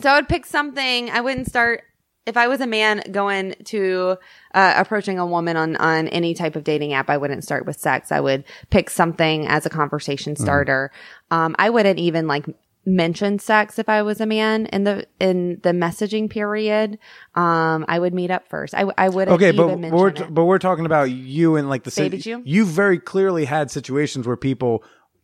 so I would pick something. I wouldn't start if I was a man going to uh, approaching a woman on on any type of dating app. I wouldn't start with sex. I would pick something as a conversation Mm-hmm. starter. Um, I wouldn't even like mention sex if I was a man in the in the messaging period. Um, I would meet up first. I I wouldn't Okay, but mention we're it. but we're talking about you and like the Baby? You very clearly had situations where people,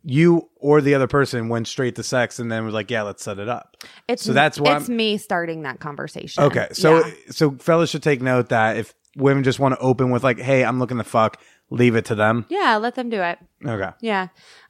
you or the other person, went straight to sex and then was like, "Yeah, let's set it up." It's so that's why it's me starting that conversation. Okay, so Yeah. so fellas should take note that if women just want to open with like, "Hey, I'm looking to fuck," leave it to them. yeah, let them do it. Okay. Yeah.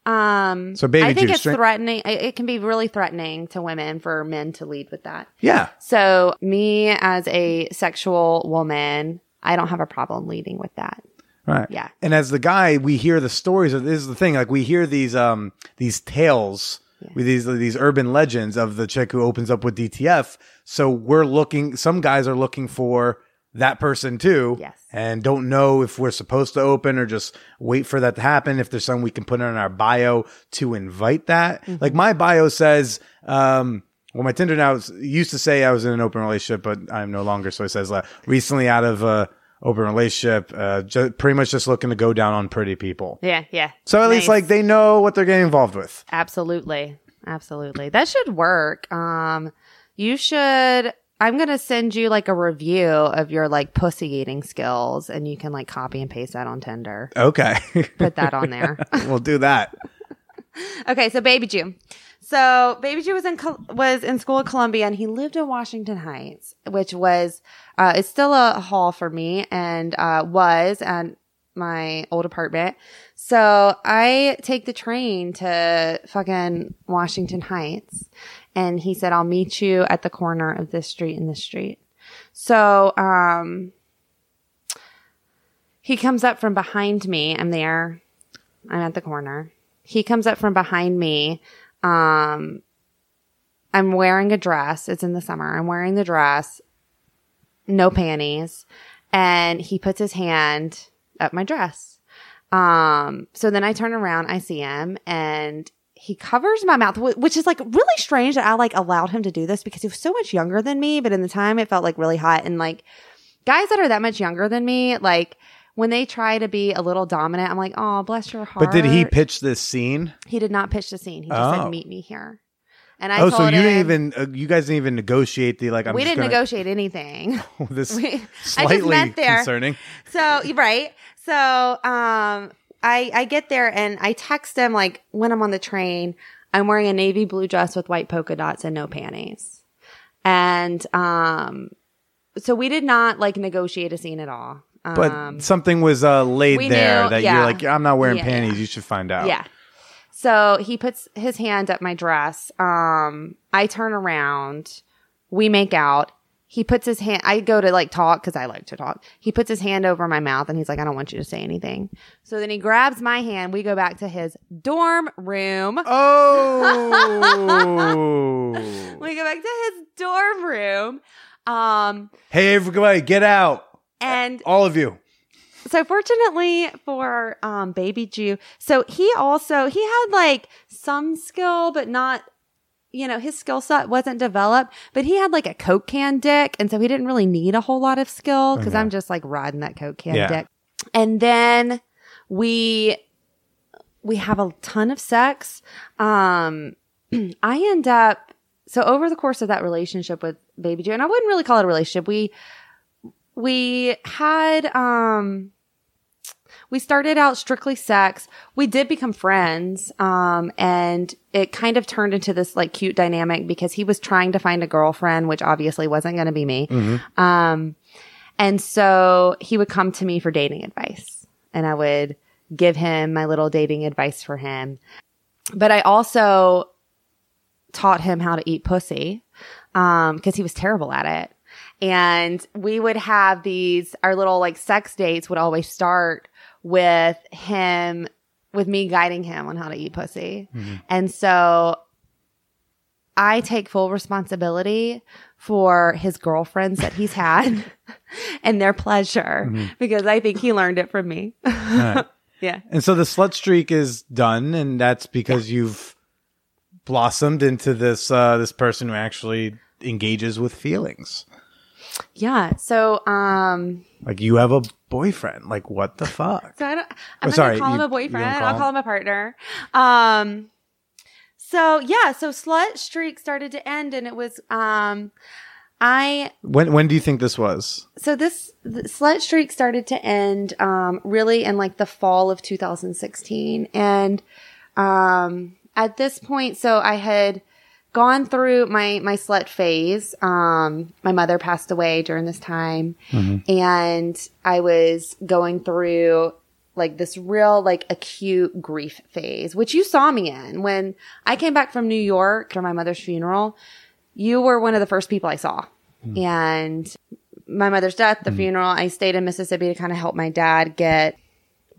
Um, So baby I think juice, it's drink- threatening. It can be really threatening to women for men to lead with that. Yeah. So me as a sexual woman, I don't have a problem leading with that. Right. Yeah. And as the guy, we hear the stories of this is the thing. Like we hear these um these tales with these these urban legends of the chick who opens up with DTF. So we're looking. Some guys are looking for that person too. Yes. And don't know if we're supposed to open or just wait for that to happen. If there's something we can put in our bio to invite that. Mm-hmm. Like my bio says, um, well, my Tinder now used to say I was in an open relationship, but I'm no longer. So it says uh, recently out of a open relationship, uh, pretty much just looking to go down on pretty people. Yeah, yeah. So at least like they know what they're getting involved with. Absolutely. Absolutely. That should work. Um, you should, I'm going to send you like a review of your like pussy eating skills and you can like copy and paste that on Tinder. Okay, Put that on there. we'll do that. Okay, so Baby Jew. So Baby Jew was in was in school at Columbia, and he lived in Washington Heights, which was uh, it's still a haul for me, and uh, was at my old apartment. So I take the train to fucking Washington Heights, and he said, "I'll meet you at the corner of this street and this street." So um, he comes up from behind me. I'm there. I'm at the corner. He comes up from behind me. Um, I'm wearing a dress. It's in the summer. I'm wearing the dress, no panties, and he puts his hand up my dress. Um, so then I turn around, I see him, and he covers my mouth, which is like really strange that I like allowed him to do this because he was so much younger than me. But in the time, it felt like really hot, and like guys that are that much younger than me, like. When they try to be a little dominant, I'm like, oh, bless your heart. But did he pitch this scene? He did not pitch the scene. He just Oh. said, "Meet me here." And I oh, so you him, didn't even uh, you guys didn't even negotiate the like. I'm we didn't gonna, negotiate anything. This We- I slightly just met there. concerning. So right. So um, I I get there and I text him like when I'm on the train. I'm wearing a navy blue dress with white polka dots and no panties, and um, so we did not like negotiate a scene at all. But Um, something was uh, laid we there knew- that yeah. you're like, I'm not wearing Yeah, panties. You should find out. Yeah. So he puts his hand up my dress. Um, I turn around. We make out. He puts his hand, I go to like talk because I like to talk. He puts his hand over my mouth and he's like, I don't want you to say anything. So then he grabs my hand. We go back to his dorm room. Oh. We go back to his dorm room. Um, hey, everybody, get out. And All of you. so fortunately for um baby jew so he also he had like some skill but not you know his skill set wasn't developed but he had like a coke can dick and so he didn't really need a whole lot of skill because Okay. i'm just like riding that coke can Yeah. dick and then we we have a ton of sex um i end up so over the course of that relationship with baby jew and i wouldn't really call it a relationship we we had um we started out strictly sex. We did become friends um and it kind of turned into this like cute dynamic because he was trying to find a girlfriend which obviously wasn't going to be me. Um and so he would come to me for dating advice and i would give him my little dating advice for him. But i also taught him how to eat pussy um because he was terrible at it and we would have these our little like sex dates would always start with him, with me guiding him on how to eat pussy. And so I take full responsibility for his girlfriends that he's had and their pleasure because I think he learned it from me. Right. yeah. And so the slut streak is done, and that's because you've blossomed into this uh, this person who actually engages with feelings. Yeah. So, um, Like you have a boyfriend. Like what the fuck? So I don't. Oh, I'm not sorry, gonna call him a boyfriend. call I'll him- call him a partner. Um. So yeah. So slut streak started to end, and it was um. I When when do you think this was? so this the slut streak started to end um really in like the fall of 2016, and um at this point, so I had gone through my my slut phase. Um, my mother passed away during this time, mm-hmm. and I was going through like this real like acute grief phase, which you saw me in when I came back from New York for my mother's funeral. You were one of the first people I saw, mm-hmm. and my mother's death, the mm-hmm. funeral. I stayed in Mississippi to kind of help my dad get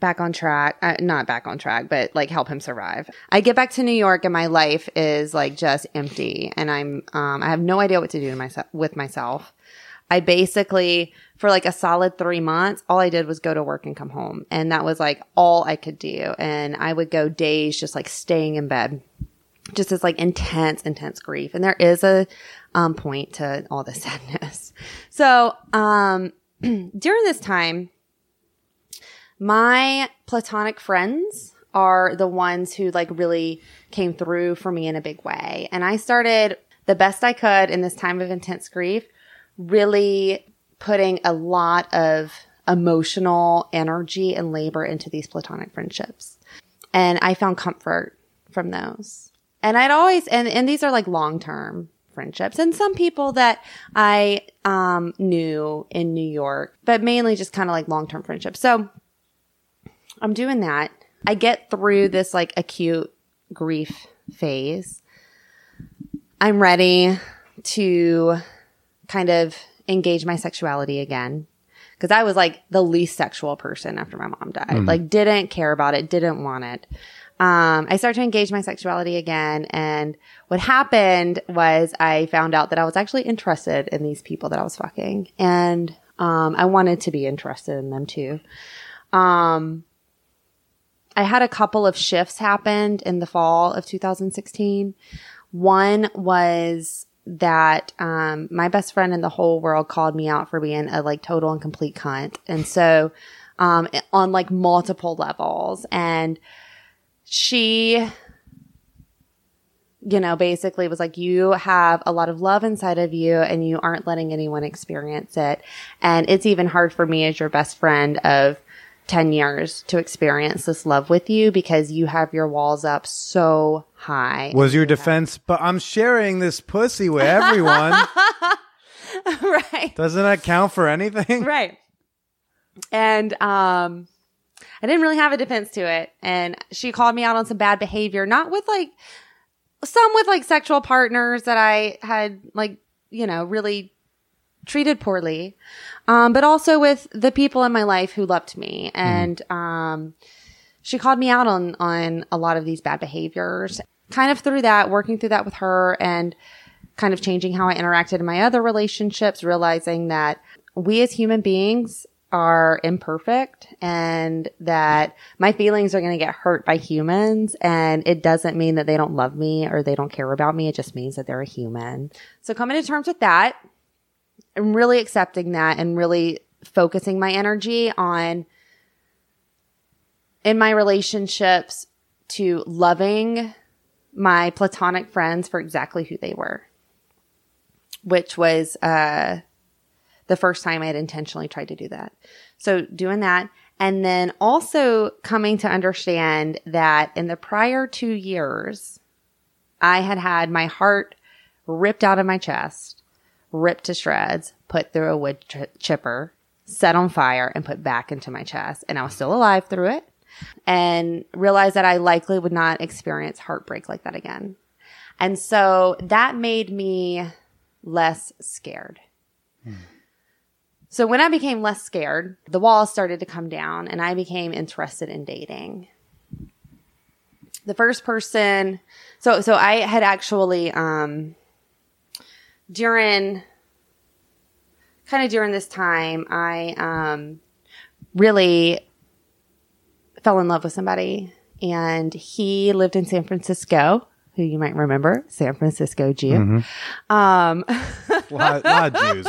back on track. Uh, not back on track, but like help him survive. I get back to New York and my life is like just empty and I'm, um, I have no idea what to do to myself with myself. I basically, for like a solid three months, all I did was go to work and come home. And that was like all I could do. And I would go days just like staying in bed just as like intense, intense grief. And there is a um, point to all the sadness. So um, during this time, my platonic friends are the ones who like really came through for me in a big way. And I started the best I could in this time of intense grief, really putting a lot of emotional energy and labor into these platonic friendships. And I found comfort from those. And I'd always, and, and these are like long term friendships and some people that I, um, knew in New York, but mainly just kind of like long term friendships. So I'm doing that. I get through this like acute grief phase. I'm ready to kind of engage my sexuality again. Cause I was like the least sexual person after my mom died. Like didn't care about it, didn't want it. Um, I started to engage my sexuality again. And what happened was I found out that I was actually interested in these people that I was fucking. And, um, I wanted to be interested in them too. Um, I had a couple of shifts happened in the fall of 2016. One was that um, my best friend in the whole world called me out for being a like total and complete cunt, and so um, on like multiple levels, and she you know, basically was like, you have a lot of love inside of you and you aren't letting anyone experience it. And it's even hard for me as your best friend of 10 years to experience this love with you because you have your walls up so high. Was your defense? But I'm sharing this pussy with everyone. right. Doesn't that count for anything? Right. And um I didn't really have a defense to it. And she called me out on some bad behavior, not with like some with like sexual partners that I had like, you know, really treated poorly. Um, but also with the people in my life who loved me. And um she called me out on on a lot of these bad behaviors. Kind of through that, working through that with her and kind of changing how I interacted in my other relationships, realizing that we as human beings are imperfect and that my feelings are going to get hurt by humans. And it doesn't mean that they don't love me or they don't care about me. It just means that they're a human. So coming to terms with that really accepting that and really focusing my energy on in my relationships to loving my platonic friends for exactly who they were, which was uh, the first time I had intentionally tried to do that. So doing that. And then also coming to understand that in the prior two years, I had had my heart ripped out of my chest, ripped to shreds, put through a wood ch- chipper, set on fire, and put back into my chest. And I was still alive through it and realized that I likely would not experience heartbreak like that again. And so that made me less scared. So when I became less scared, the walls started to come down and I became interested in dating. The first person, so, so I had actually, um, during, kind of during this time, I, um, really fell in love with somebody and he lived in San Francisco, who you might remember, San Francisco Jew. Um, A lot, lot of Jews.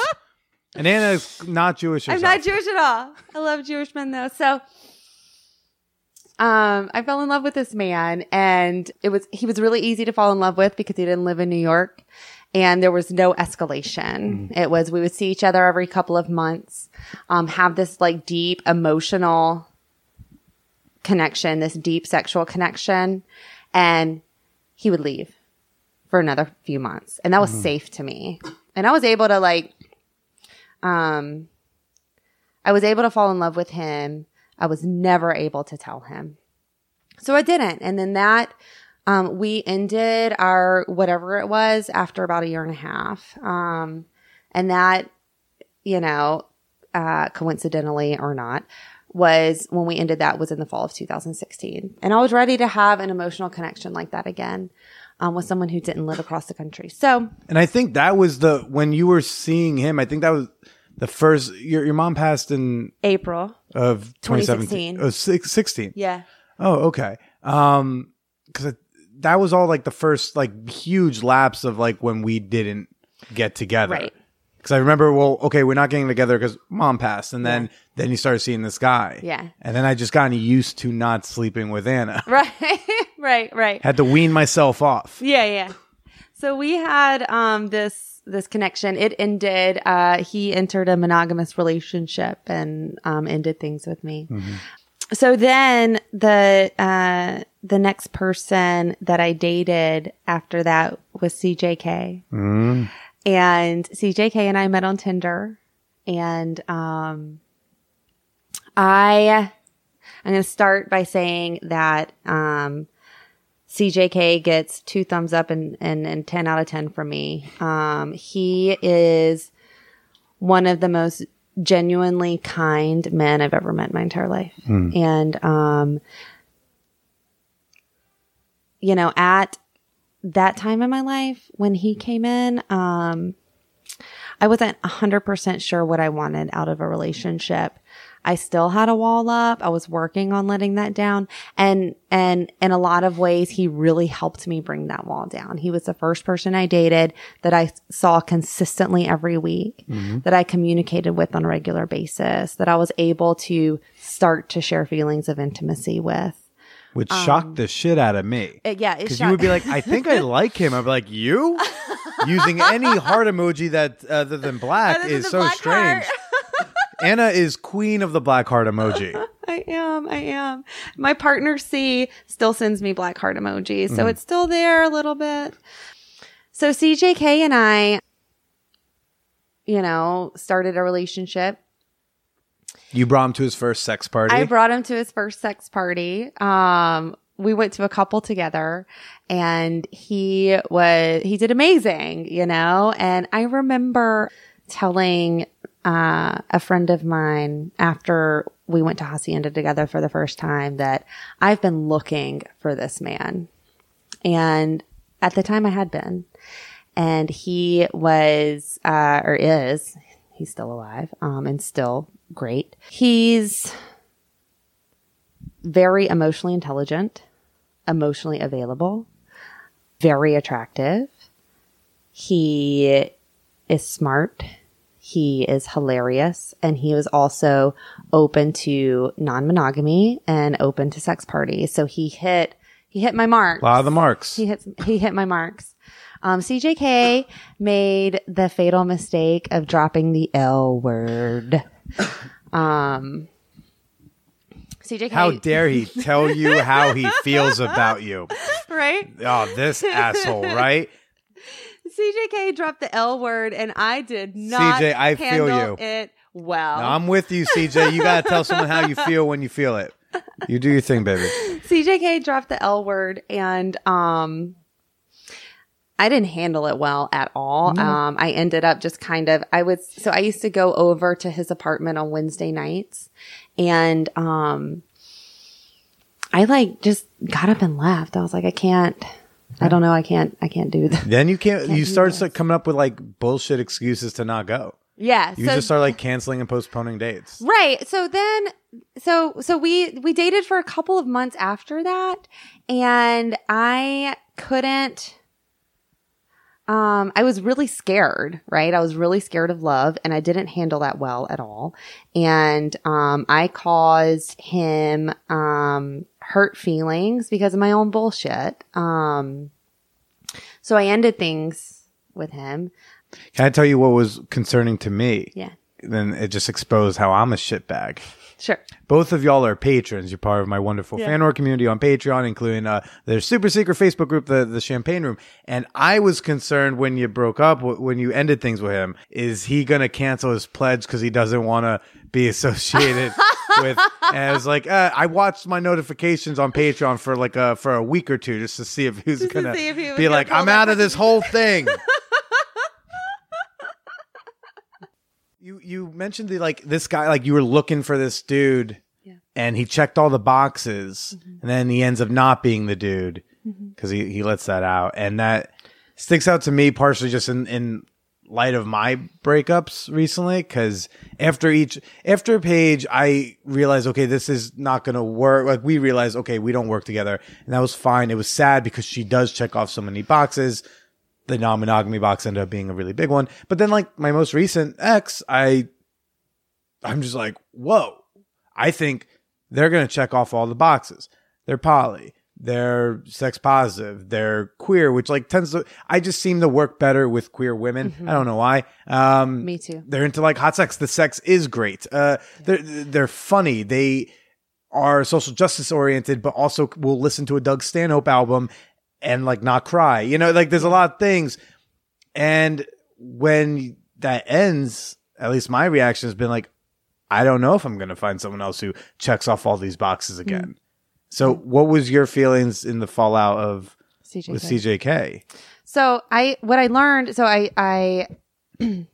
And Anna's not Jewish I'm not Jewish at all. I love Jewish men though. So, um, I fell in love with this man and it was, he was really easy to fall in love with because he didn't live in New York and there was no escalation. It was, we would see each other every couple of months, um, have this like deep emotional connection, this deep sexual connection. And he would leave for another few months. And that was safe to me. And I was able to like, um, I was able to fall in love with him. I was never able to tell him. So I didn't. And then that, um, we ended our whatever it was after about a year and a half. Um, and that, you know, uh, coincidentally or not, was when we ended that was in the fall of 2016. And I was ready to have an emotional connection like that again, um, with someone who didn't live across the country. So And I think that was the when you were seeing him. I think that was the first. Your your mom passed in April. of 2017. 2016. Oh, six- 16. Yeah. Oh, okay. Um, because that was all like the first like huge lapse of like when we didn't get together. Right. Because I remember, well, okay, we're not getting together because mom passed, and then then you started seeing this guy. Yeah. And then I just gotten used to not sleeping with Anna. Right. right. Right. Had to wean myself off. Yeah, yeah. So we had um this this connection. It ended. Uh, he entered a monogamous relationship and um, ended things with me. So then the uh, the next person that I dated after that was CJK, and CJK and I met on Tinder, and um, I I'm going to start by saying that um, CJK gets two thumbs up and, and, and 10 out of 10 from me. Um, he is one of the most genuinely kind men I've ever met in my entire life. And, um, you know, at that time in my life when he came in, um, I wasn't 100% sure what I wanted out of a relationship. I still had a wall up. I was working on letting that down. And, and in a lot of ways, he really helped me bring that wall down. He was the first person I dated that I saw consistently every week, mm-hmm. that I communicated with on a regular basis, that I was able to start to share feelings of intimacy with. Which um, shocked the shit out of me. It- yeah, Because you would be like, I think I like him. I'd be like, you? Using any heart emoji that other than black Other is so black strange. heart. Anna is queen of the black heart emoji. I am. I am. My partner C still sends me black heart emojis. So it's still there a little bit. So CJK and I, you know, started a relationship. You brought him to his first sex party. I brought him to his first sex party. Um, we went to a couple together and he was, he did amazing, you know, and I remember telling, uh, a friend of mine after we went to Hacienda together for the first time that I've been looking for this man. And at the time I had been and he was, uh, or is, he's still alive, um, and still great. He's very emotionally intelligent, emotionally available, very attractive. He is smart. He is hilarious. And he was also open to non monogamy and open to sex parties. So he hit, he hit my mark. a lot of the marks. He hits he hit my marks. Um, CJK made the fatal mistake of dropping the L word. Um, CJK, How dare he tell you how he feels about you? right? Oh, this asshole, right? CJK dropped the L word, and I did not. CJ, I feel you. It well. No, I'm with you, CJ. You got to tell someone how you feel when you feel it. You do your thing, baby. CJK dropped the L word and um I didn't handle it well at all. Um, I ended up just kind of, I was, so I used to go over to his apartment on Wednesday nights and, um, I like just got up and left. I was like, I can't, I don't know. I can't, I can't do that. Then you can't. you start this. coming up with like bullshit excuses to not go. Yeah. You so just start like canceling and postponing dates. Right. So then so so we we dated for a couple of months after that and I couldn't um I was really scared, right? I was really scared of love and I didn't handle that well at all. And um I caused him um hurt feelings because of my own bullshit. Um so I ended things with him. Can I tell you what was concerning to me? Yeah. Then it just exposed how I'm a shitbag. Sure. Both of y'all are patrons. You're part of my wonderful fanwhore community on Patreon, including uh, their super secret Facebook group, the the Champagne Room. And I was concerned when you broke up, when you ended things with him, is he gonna cancel his pledge because he doesn't want to be associated with? And I was like, uh, I watched my notifications on Patreon for like a for a week or two just to see if he was gonna if he was be like, I'm out of this whole thing. You you mentioned the like this guy like you were looking for this dude Yeah. Mm-hmm. and he checked all the boxes and then he ends up not being the dude because he, he lets that out and that sticks out to me partially just in, in light of my breakups recently because after each after Paige i realized okay this is not gonna work like we realized okay we don't work together and that was fine it was sad because she does check off so many boxes the non-monogamy box ended up being a really big one. But then like my most recent ex, I I'm just like, whoa. I think they're gonna check off all the boxes. They're poly, they're sex positive, they're queer, which like tends to I just seem to work better with queer women. I don't know why. Um Me too. they're into like hot sex. The sex is great. Uh they're they're funny. They are social justice oriented, but also will listen to a Doug Stanhope album and like not cry. You know, like there's a lot of things. And when that ends, at least my reaction has been like, I don't know if I'm going to find someone else who checks off all these boxes again. So, what was your feelings in the fallout of CJ. with CJK? So I what I learned so I I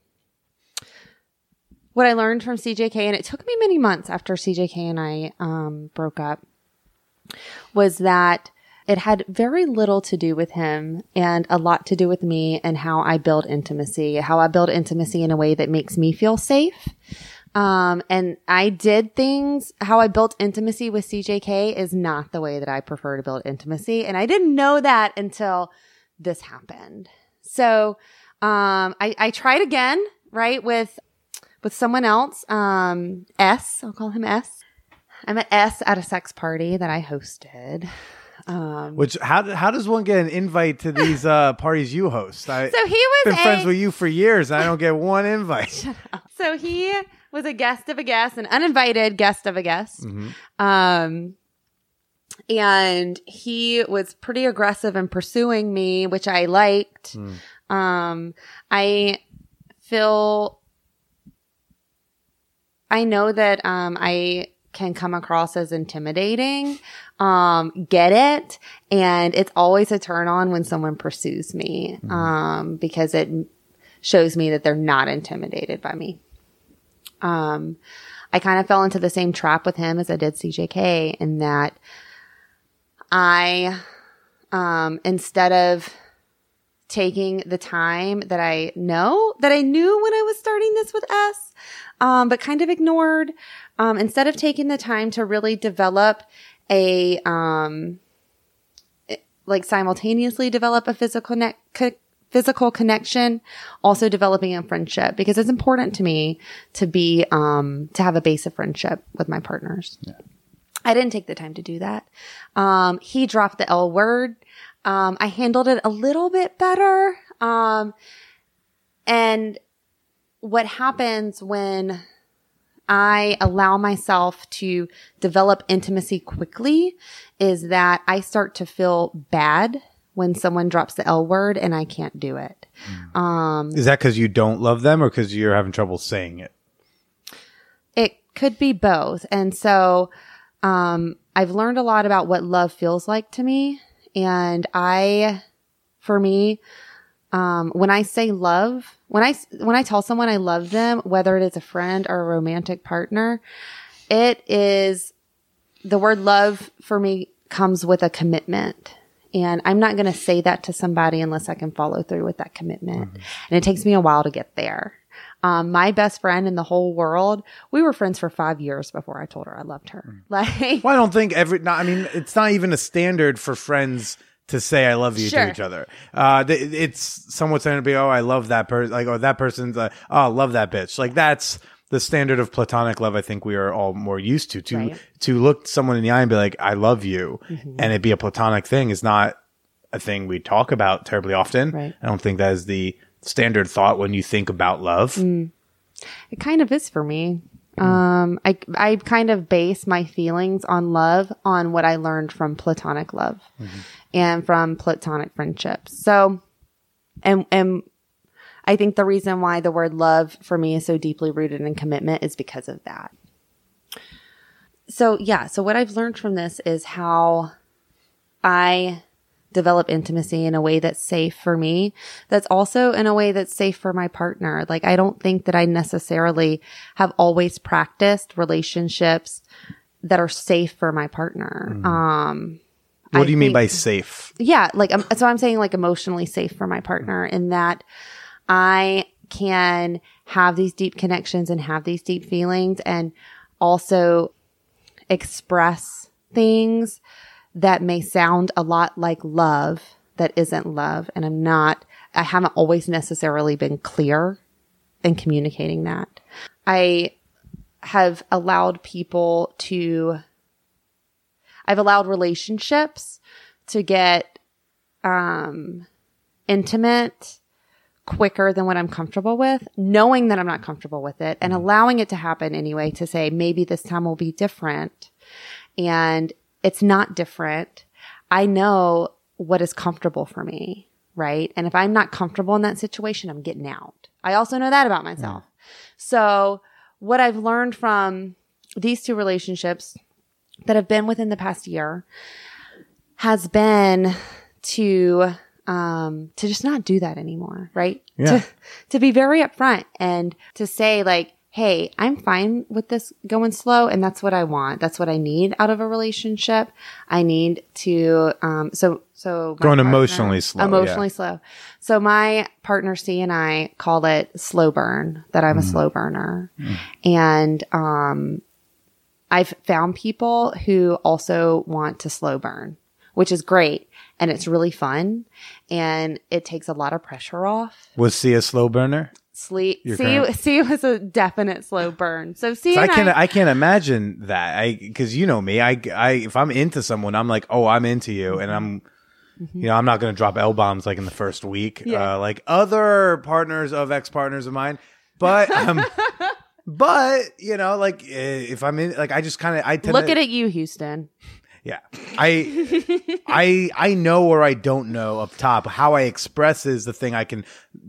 what I learned from CJK and it took me many months after CJK and I um broke up was that it had very little to do with him and a lot to do with me and how I build intimacy, how I build intimacy in a way that makes me feel safe. Um, and I did things, how I built intimacy with CJK is not the way that I prefer to build intimacy. And I didn't know that until this happened. So, um, I, I tried again, right? With, with someone else, um, S, I'll call him S. I met S at a sex party that I hosted. Um, Which how how does one get an invite to these uh, parties you host? I, so he was been a, friends with you for years, and I don't get one invite. So he was a guest of a guest, an uninvited guest of a guest. Mm-hmm. Um, and he was pretty aggressive in pursuing me, which I liked. Um, I feel, I know that, um, I can come across as intimidating. Um, get it. And it's always a turn on when someone pursues me. Um, because it shows me that they're not intimidated by me. Um, I kind of fell into the same trap with him as I did CJK in that I, um, instead of taking the time that I know that I knew when I was starting this with S, um, but kind of ignored, um, instead of taking the time to really develop a, um, like simultaneously develop a physical ne- co- physical connection, also developing a friendship because it's important to me to be um to have a base of friendship with my partners. I didn't take the time to do that. Um he dropped the L word. Um I handled it a little bit better. Um and what happens when I allow myself to develop intimacy quickly is that I start to feel bad when someone drops the L word and I can't do it. Um, Is that because you don't love them, or because you're having trouble saying it? it could be both. And so, um, I've learned a lot about what love feels like to me. And I, for me, um, when I say love, when I, when I tell someone I love them, whether it is a friend or a romantic partner, it is the word love for me comes with a commitment. And I'm not going to say that to somebody unless I can follow through with that commitment. And it takes me a while to get there. Um, my best friend in the whole world, we were friends for five years before I told her I loved her. Like, Well, I don't think every. Not, I mean, it's not even a standard for friends to say "I love you" Sure. to each other. Uh, th- it's somewhat standard to be, "Oh, I love that person." Like, "Oh, that person's," uh, "Oh, I love that bitch." Like that's the standard of platonic love. I think we are all more used to to Right. to look someone in the eye and be like, "I love you," Mm-hmm. and it be a platonic thing is not a thing we talk about terribly often. Right. I don't think that is the standard thought when you think about love. Mm. It kind of is for me. Um, I I kind of base my feelings on love on what I learned from platonic love and from platonic friendships. So, and and I think the reason why the word love for me is so deeply rooted in commitment is because of that. So yeah, so what I've learned from this is how I develop intimacy in a way that's safe for me. That's also in a way that's safe for my partner. Like I don't think that I necessarily have always practiced relationships that are safe for my partner. Um What I do you mean by safe? yeah, like um, so I'm saying like emotionally safe for my partner in that I can have these deep connections and have these deep feelings and also express things that may sound a lot like love that isn't love and I'm not I haven't always necessarily been clear in communicating that. I have allowed people to I've allowed relationships to get um intimate quicker than what I'm comfortable with, knowing that I'm not comfortable with it and mm-hmm. allowing it to happen anyway to say maybe this time will be different. And it's not different. I know what is comfortable for me, right? And if I'm not comfortable in that situation, I'm getting out. I also know that about myself. So what I've learned from these two relationships that have been within the past year has been to um to just not do that anymore, right? Yeah. To to be very upfront and to say like, "Hey, I'm fine with this going slow and that's what I want. That's what I need out of a relationship. I need to um so so Going partner- emotionally slow, yeah. Emotionally slow. So my partner C and I call it slow burn that I'm a Mm. slow burner. And um I've found people who also want to slow burn, which is great. And it's really fun. And it takes a lot of pressure off. Was C a slow burner? Sleep. Your C, current- C was a definite slow burn. So C I can't. I, I can't imagine that. I because you know me. I, I if I'm into someone, I'm like, oh, I'm into you, and I'm, you know, I'm not going to drop l bombs like in the first week, Yeah. uh, like other partners of ex partners of mine. But um, but you know, like eh, if I'm in, like I just kind of I tend look to, at it, you, Houston. Yeah. I I I know or I don't know up top. How I express is the thing I can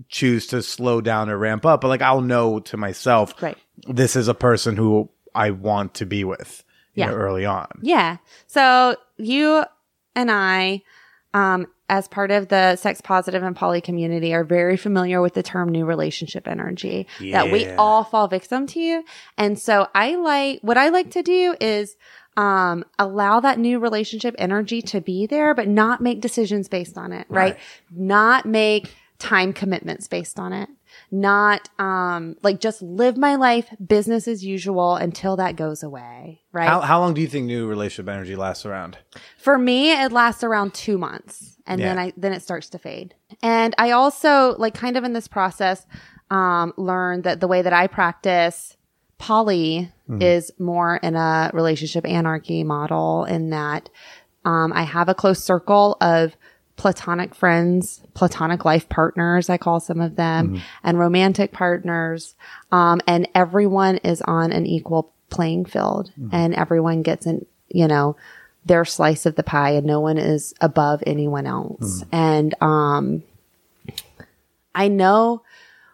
choose to slow down or ramp up. But like I'll know to myself, Right. this is a person who I want to be with you Yeah. know, early on. Yeah. So you and I, um, as part of the sex positive and poly community are very familiar with the term new relationship energy that we all fall victim to. And so I like, what I like to do is, um, allow that new relationship energy to be there, but not make decisions based on it, right? Right. Not make time commitments based on it. Not, um, like just live my life business as usual until that goes away, right? How how long do you think new relationship energy lasts around? For me, it lasts around two months and then I, then it starts to fade. And I also like kind of in this process, um, learned that the way that I practice poly is more in a relationship anarchy model in that, um, I have a close circle of platonic friends, platonic life partners, I call some of them, and romantic partners. Um, and everyone is on an equal playing field and everyone gets an, you know, their slice of the pie and no one is above anyone else. And, um, I know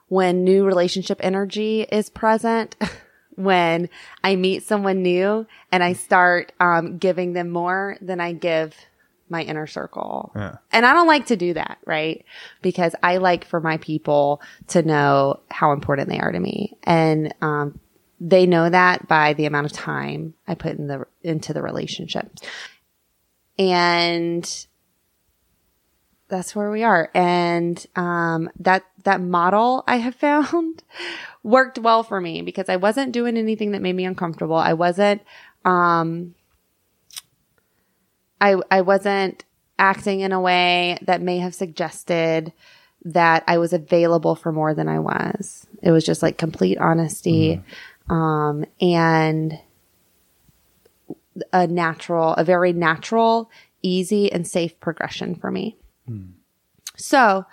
when new relationship energy is present, when I meet someone new and I start, um, giving them more than I give my inner circle. Yeah. And I don't like to do that, right? Because I like for my people to know how important they are to me. And, um, they know that by the amount of time I put in the, into the relationship. And that's where we are. And, um, that, that model I have found worked well for me because I wasn't doing anything that made me uncomfortable. I wasn't, um, I, I wasn't acting in a way that may have suggested that I was available for more than I was. It was just like complete honesty. Um, and a natural, a very natural, easy and safe progression for me. Hmm. So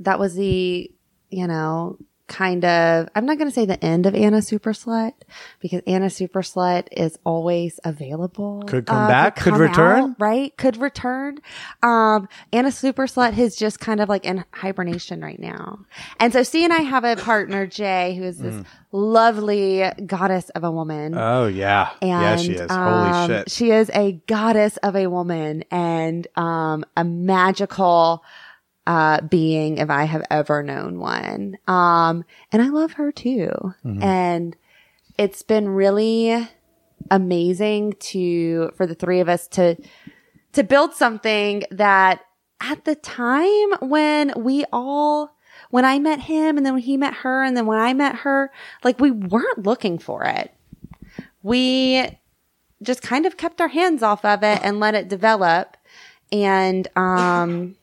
that was the, you know, kind of, I'm not going to say the end of Anna Super Slut because Anna Super Slut is always available. Uh, Could come back, could come return. out, right? Could return. Um, Anna Super Slut is just kind of like in hibernation right now. And so C and I have a partner, Jay, who is this lovely goddess of a woman. Oh yeah, yeah, And she is. um, Holy shit. She is a goddess of a woman and um, a magical uh, being if I have ever known one. Um, and I love her too. Mm-hmm. And it's been really amazing to for the three of us to to build something that at the time when we all when I met him and then when he met her and then when I met her, like we weren't looking for it. We just kind of kept our hands off of it and let it develop. And um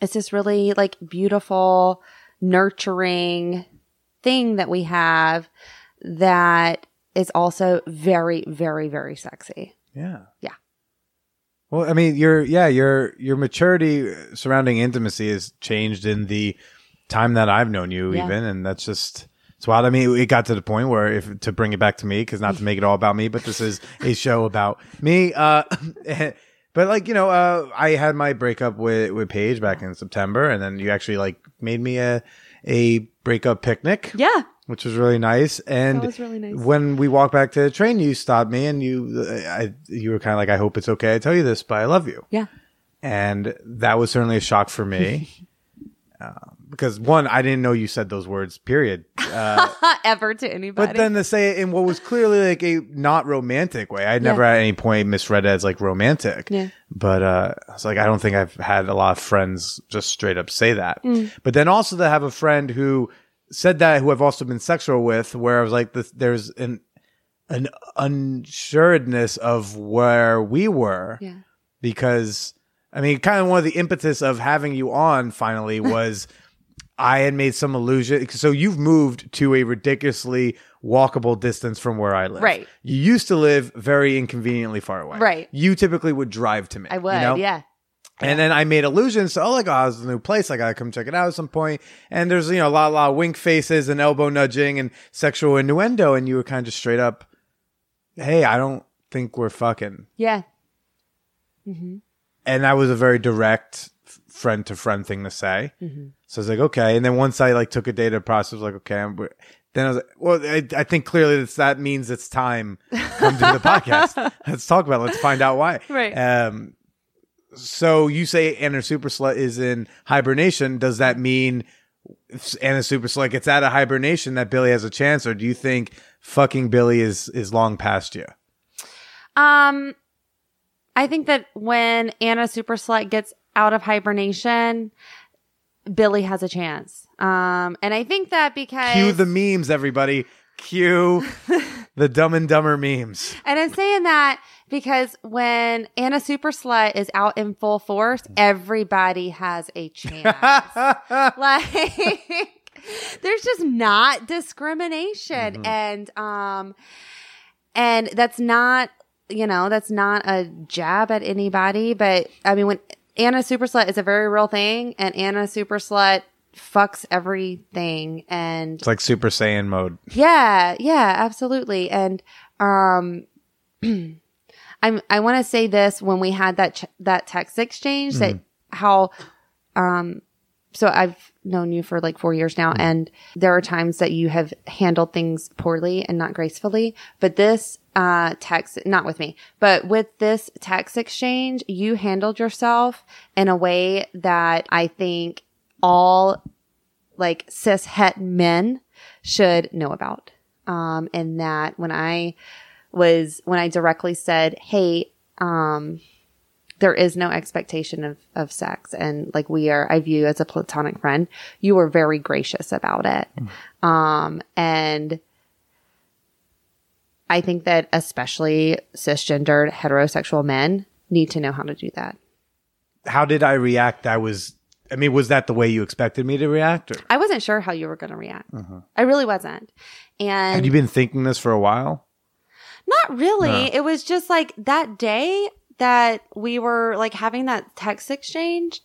it's this really like beautiful, nurturing thing that we have that is also very, very, very sexy. Yeah. Yeah. Well, I mean, your yeah, your your maturity surrounding intimacy has changed in the time that I've known you, Yeah. even, and that's just it's wild. I mean, it got to the point where, if to bring it back to me, because not to make it all about me, but this is a show about me. Uh, but like you know, uh, I had my breakup with with Paige back in September, and then you actually like made me a a breakup picnic Yeah. which was really nice. And That was really nice. when we walked back to the train, you stopped me and you, I, you were kind of like, I hope it's okay. I tell you this, but I love you. Yeah. And that was certainly a shock for me. uh, because one, I didn't know you said those words, period. Uh, ever to anybody. but then to say it in what was clearly like a not romantic way, I never at any point misread it as like romantic. Yeah. But uh, I was like, I don't think I've had a lot of friends just straight up say that. Mm. But then also to have a friend who said that, who I've also been sexual with, where I was like, this, there's an an unsuredness of where we were yeah. because I mean, kind of one of the impetus of having you on finally was I had made some illusion. So you've moved to a ridiculously walkable distance from where I live. Right. You used to live very inconveniently far away. Right. You typically would drive to me. I would. you know? Yeah. And then I made illusions. So, oh, like, oh, it's a new place. I got to come check it out at some point. And there's, you know, a lot, lot of wink faces and elbow nudging and sexual innuendo. And you were kind of just straight up, hey, I don't think we're fucking. Yeah. Mm-hmm. And that was a very direct friend to friend thing to say. So I was like, okay. And then once I like took a day to process, I was like, okay. I'm, then I was like, well, I, I think clearly that's, that means it's time come to the podcast. Let's talk about it. Let's find out why. Right. Um, so you say Anna Super Slut is in hibernation. Does that mean Anna Super Slut gets out of hibernation that Billy has a chance, or do you think fucking Billy is is long past you? Um, I think that when Anna Super Slut gets out of hibernation, Billy has a chance. Um, and I think that because Cue the memes, everybody. Cue the Dumb and Dumber memes. And I'm saying that because when Anna Super Slut is out in full force, everybody has a chance. like there's just not discrimination and um and that's not you know, that's not a jab at anybody, but I mean when Anna Super Slut is a very real thing and Anna Super Slut fucks everything and It's like Super Saiyan mode. yeah, yeah, absolutely. And um I'm I want to say this when we had that ch- that text exchange that how um so I've known you for like four years now, and there are times that you have handled things poorly and not gracefully. But this uh, text, not with me, but with this text exchange, you handled yourself in a way that I think all like cis het men should know about. Um, and that when I was, when I directly said, Hey, um, there is no expectation of, of sex. And like we are, I view as a platonic friend. You were very gracious about it. Um, and I think that especially cisgendered heterosexual men need to know how to do that. How did I react? I was, I mean, was that the way you expected me to react? Or I wasn't sure how you were going to react. I really wasn't. And had you been thinking this for a while? Not really. It was just like that day that we were like having that text exchange.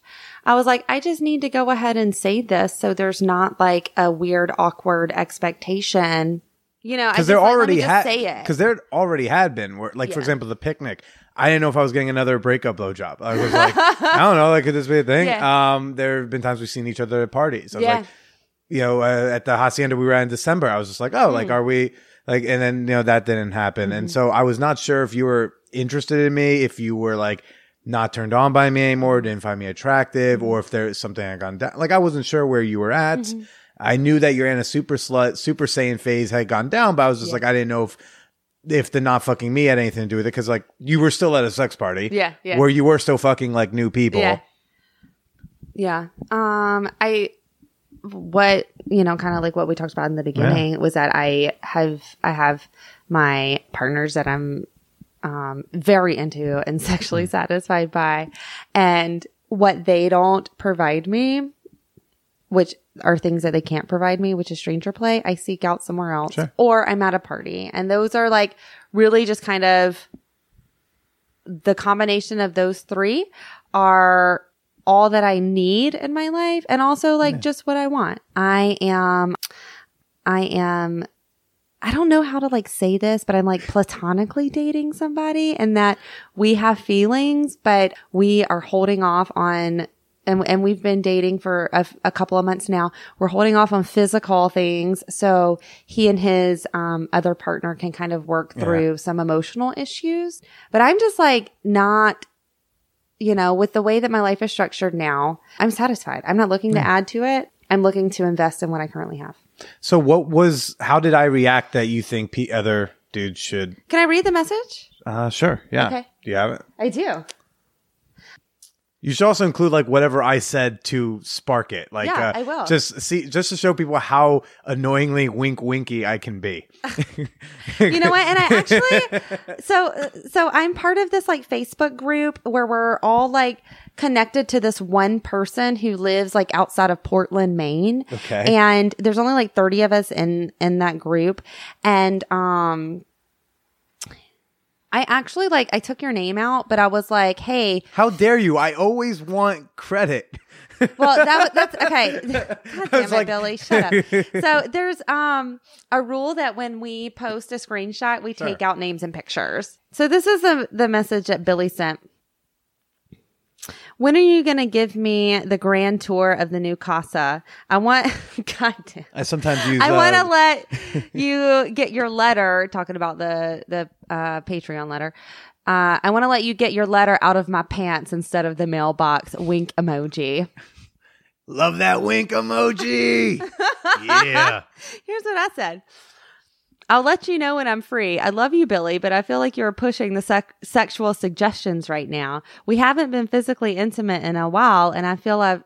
I was like, I just need to go ahead and say this so there's not like a weird, awkward expectation. You know, Because just there already had, it. because there already had been, where, like for example, the picnic. I didn't know if I was getting another breakup blowjob. I was like, I don't know, like could this be a thing? Yeah. Um, there have been times we've seen each other at parties. I was Yeah. like, you know, uh, at the hacienda we were at in December, I was just like, oh, Hmm. like, are we like? And then you know that didn't happen, Mm-hmm. and so I was not sure if you were interested in me, if you were like not turned on by me anymore, didn't find me attractive, or if there's something I gone down. Like I wasn't sure where you were at. Mm-hmm. I knew that your Anna Super Slut, Super Saiyan phase had gone down, but I was just like, I didn't know if if the not fucking me had anything to do with it because like you were still at a sex party, Yeah, yeah. where you were still fucking like new people. Yeah. Yeah. Um, I, what, you know, kind of like what we talked about in the beginning was that I have, I have my partners that I'm, um, very into and sexually satisfied by and what they don't provide me, which are things that they can't provide me, which is stranger play. I seek out somewhere else Sure. or I'm at a party and those are like really just kind of the combination of those three are all that I need in my life and also like just what I want. I am, I am, I don't know how to like say this, but I'm like platonically dating somebody and that we have feelings, but we are holding off on and, and we've been dating for a, a couple of months now. We're holding off on physical things. So he and his, um, other partner can kind of work through some emotional issues. But I'm just like not, you know, with the way that my life is structured now, I'm satisfied. I'm not looking to add to it. I'm looking to invest in what I currently have. So what was? How did I react that you think P- other dudes should? Can I read the message? Uh, sure. Yeah. Okay. Do you have it? I do. You should also include like whatever I said to spark it. Like, Yeah, uh, I will. Just see, just to show people how annoyingly wink winky I can be. You know what? And I actually, so, so I'm part of this like Facebook group where we're all like connected to this one person who lives like outside of Portland, Maine. Okay. And there's only like 30 of us in, in that group. And, um, I actually like, I took your name out, but I was like, Hey, How dare you? I always want credit. well, that that's okay. God damn was it, like- Billy, shut up. So there's um a rule that when we post a screenshot, we take out names and pictures. So this is the the message that Billy sent. When are you going to give me the grand tour of the new casa? I want, God damn. I sometimes use. I want uh, to let you get your letter talking about the the uh, Patreon letter. Uh, I want to let you get your letter out of my pants instead of the mailbox. Wink emoji. love that wink emoji. yeah. Here's what I said. I'll let you know when I'm free. I love you, Billy, but I feel like you're pushing the sec- sexual suggestions right now. We haven't been physically intimate in a while, and I feel I've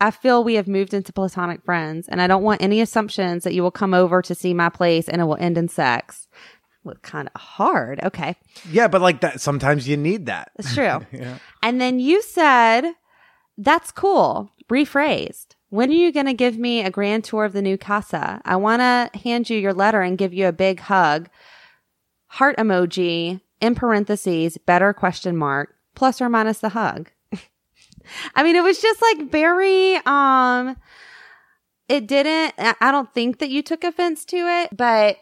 I feel we have moved into platonic friends, and I don't want any assumptions that you will come over to see my place and it will end in sex. Well, kind of hard. Okay. Yeah, but like that, sometimes you need that. That's true. yeah. And then you said, that's cool. Rephrased. When are you going to give me a grand tour of the new casa? I want to hand you your letter and give you a big hug. Heart emoji in parentheses, better question mark, plus or minus the hug. I mean, it was just like very, um, it didn't, I don't think that you took offense to it, but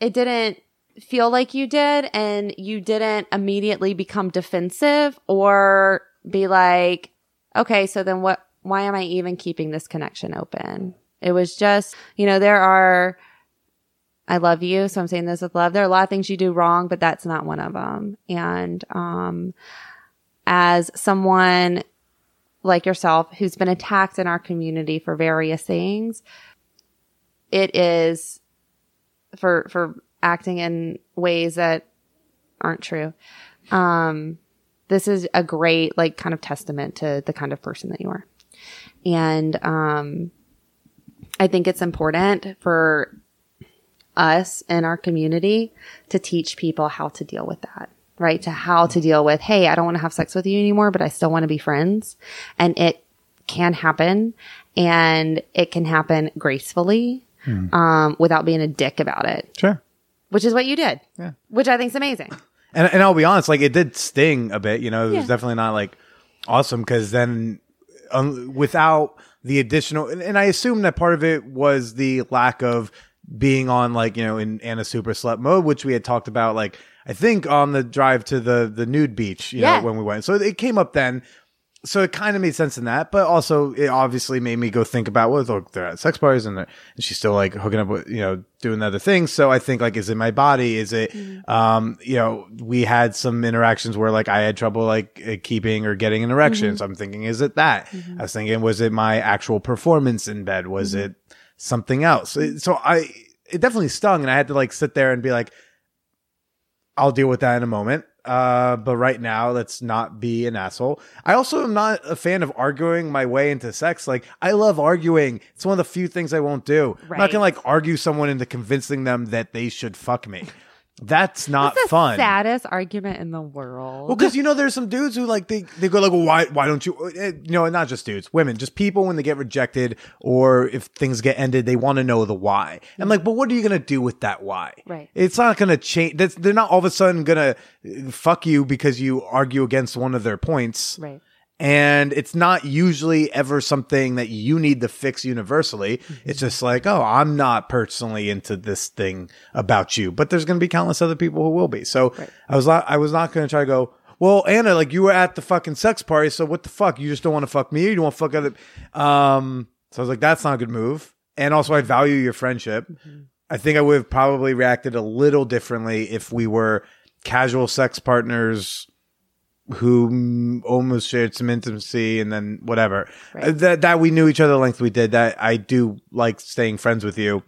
it didn't feel like you did and you didn't immediately become defensive or be like, okay, so then what, why am I even keeping this connection open? It was just, you know, there are, I love you. So I'm saying this with love. There are a lot of things you do wrong, but that's not one of them. And, um, as someone like yourself who's been attacked in our community for various things, it is for, for acting in ways that aren't true. Um, this is a great, like, kind of testament to the kind of person that you are. And, um, I think it's important for us and our community to teach people how to deal with that, right? To how to deal with, Hey, I don't want to have sex with you anymore, but I still want to be friends. And it can happen and it can happen gracefully, um, without being a dick about it, Sure. which is what you did, Yeah. which I think is amazing. And and I'll be honest, like it did sting a bit. You know, it was definitely not like awesome because then um, without the additional, and, and I assume that part of it was the lack of being on like you know in Anna Super Slut mode, which we had talked about. Like I think on the drive to the the nude beach, you Yeah. know, when we went. So it came up then. So it kind of made sense in that, but also it obviously made me go think about, well, look, they're at sex parties and, and she's still like hooking up with, you know, doing other things. So I think like, is it my body? Is it, um, you know, we had some interactions where like I had trouble like uh, keeping or getting an erection. So I'm thinking, is it that? I was thinking, was it my actual performance in bed? Was it something else? So I, it definitely stung and I had to like sit there and be like, I'll deal with that in a moment. Uh, but right now, let's not be an asshole. I also am not a fan of arguing my way into sex. Like, I love arguing. It's one of the few things I won't do. I'm not gonna like argue someone into convincing them that they should fuck me. That's not That's the fun. saddest argument in the world. Well, because you know, there's some dudes who like they they go like, well, why why don't you? eh, You know, not just dudes, women, just people when they get rejected or if things get ended, they want to know the why. And like, but what are you gonna do with that why? Right. It's not gonna change. That's they're not all of a sudden gonna uh, fuck you because you argue against one of their points. Right. And it's not usually ever something that you need to fix universally. Mm-hmm. It's just like, oh, I'm not personally into this thing about you, but there's going to be countless other people who will be. So I was not, I was not going to try to go, well, Anna, like you were at the fucking sex party. So what the fuck? You just don't want to fuck me. You don't want to fuck other. Um, so I was like, that's not a good move. And also I value your friendship. I think I would have probably reacted a little differently if we were casual sex partners who almost shared some intimacy and then whatever. Right. Uh, that that we knew each other the length we did that. I do like staying friends with you.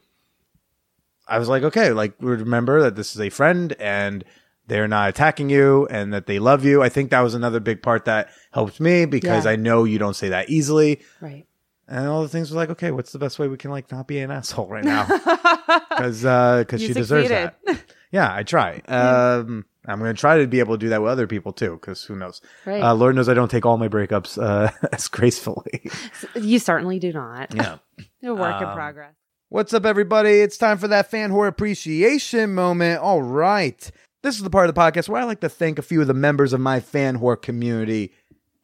I was like okay like remember that this is a friend and they're not attacking you and that they love you. I think that was another big part that helped me because Yeah. I know you don't say that easily. Right. and all the things were like okay what's the best way we can like not be an asshole right now? Because because You she deserves succeeded. that. Yeah I try. Um I'm going to try to be able to do that with other people too, because who knows? Right. Uh, Lord knows I don't take all my breakups uh, as gracefully. You certainly do not. yeah. A work in Um, progress. What's up, everybody? It's time for that fanwhore appreciation moment. All right. This is the part of the podcast where I like to thank a few of the members of my fanwhore community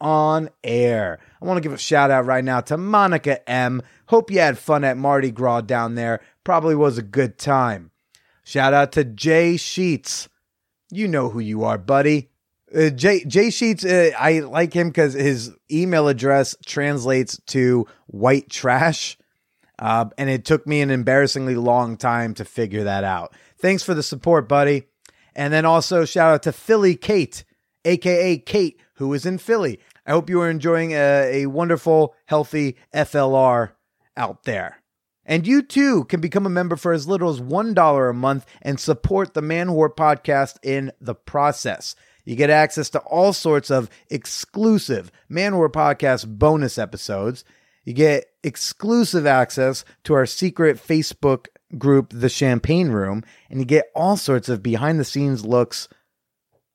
on air. I want to give a shout out right now to Monica M. Hope you had fun at Mardi Gras down there. Probably was a good time. Shout out to Jay Sheets. You know who you are, buddy. Uh, Jay Jay Sheets, uh, I like him because his email address translates to white trash. Uh, and it took me an embarrassingly long time to figure that out. Thanks for the support, buddy. And then also shout out to Philly Kate, aka Kate, who is in Philly. I hope you are enjoying a, a wonderful, healthy FLR out there. And you too can become a member for as little as $1 a month and support the Manwhore podcast in the process. You get access to all sorts of exclusive Manwhore podcast bonus episodes. You get exclusive access to our secret Facebook group, The Champagne Room, and you get all sorts of behind the scenes looks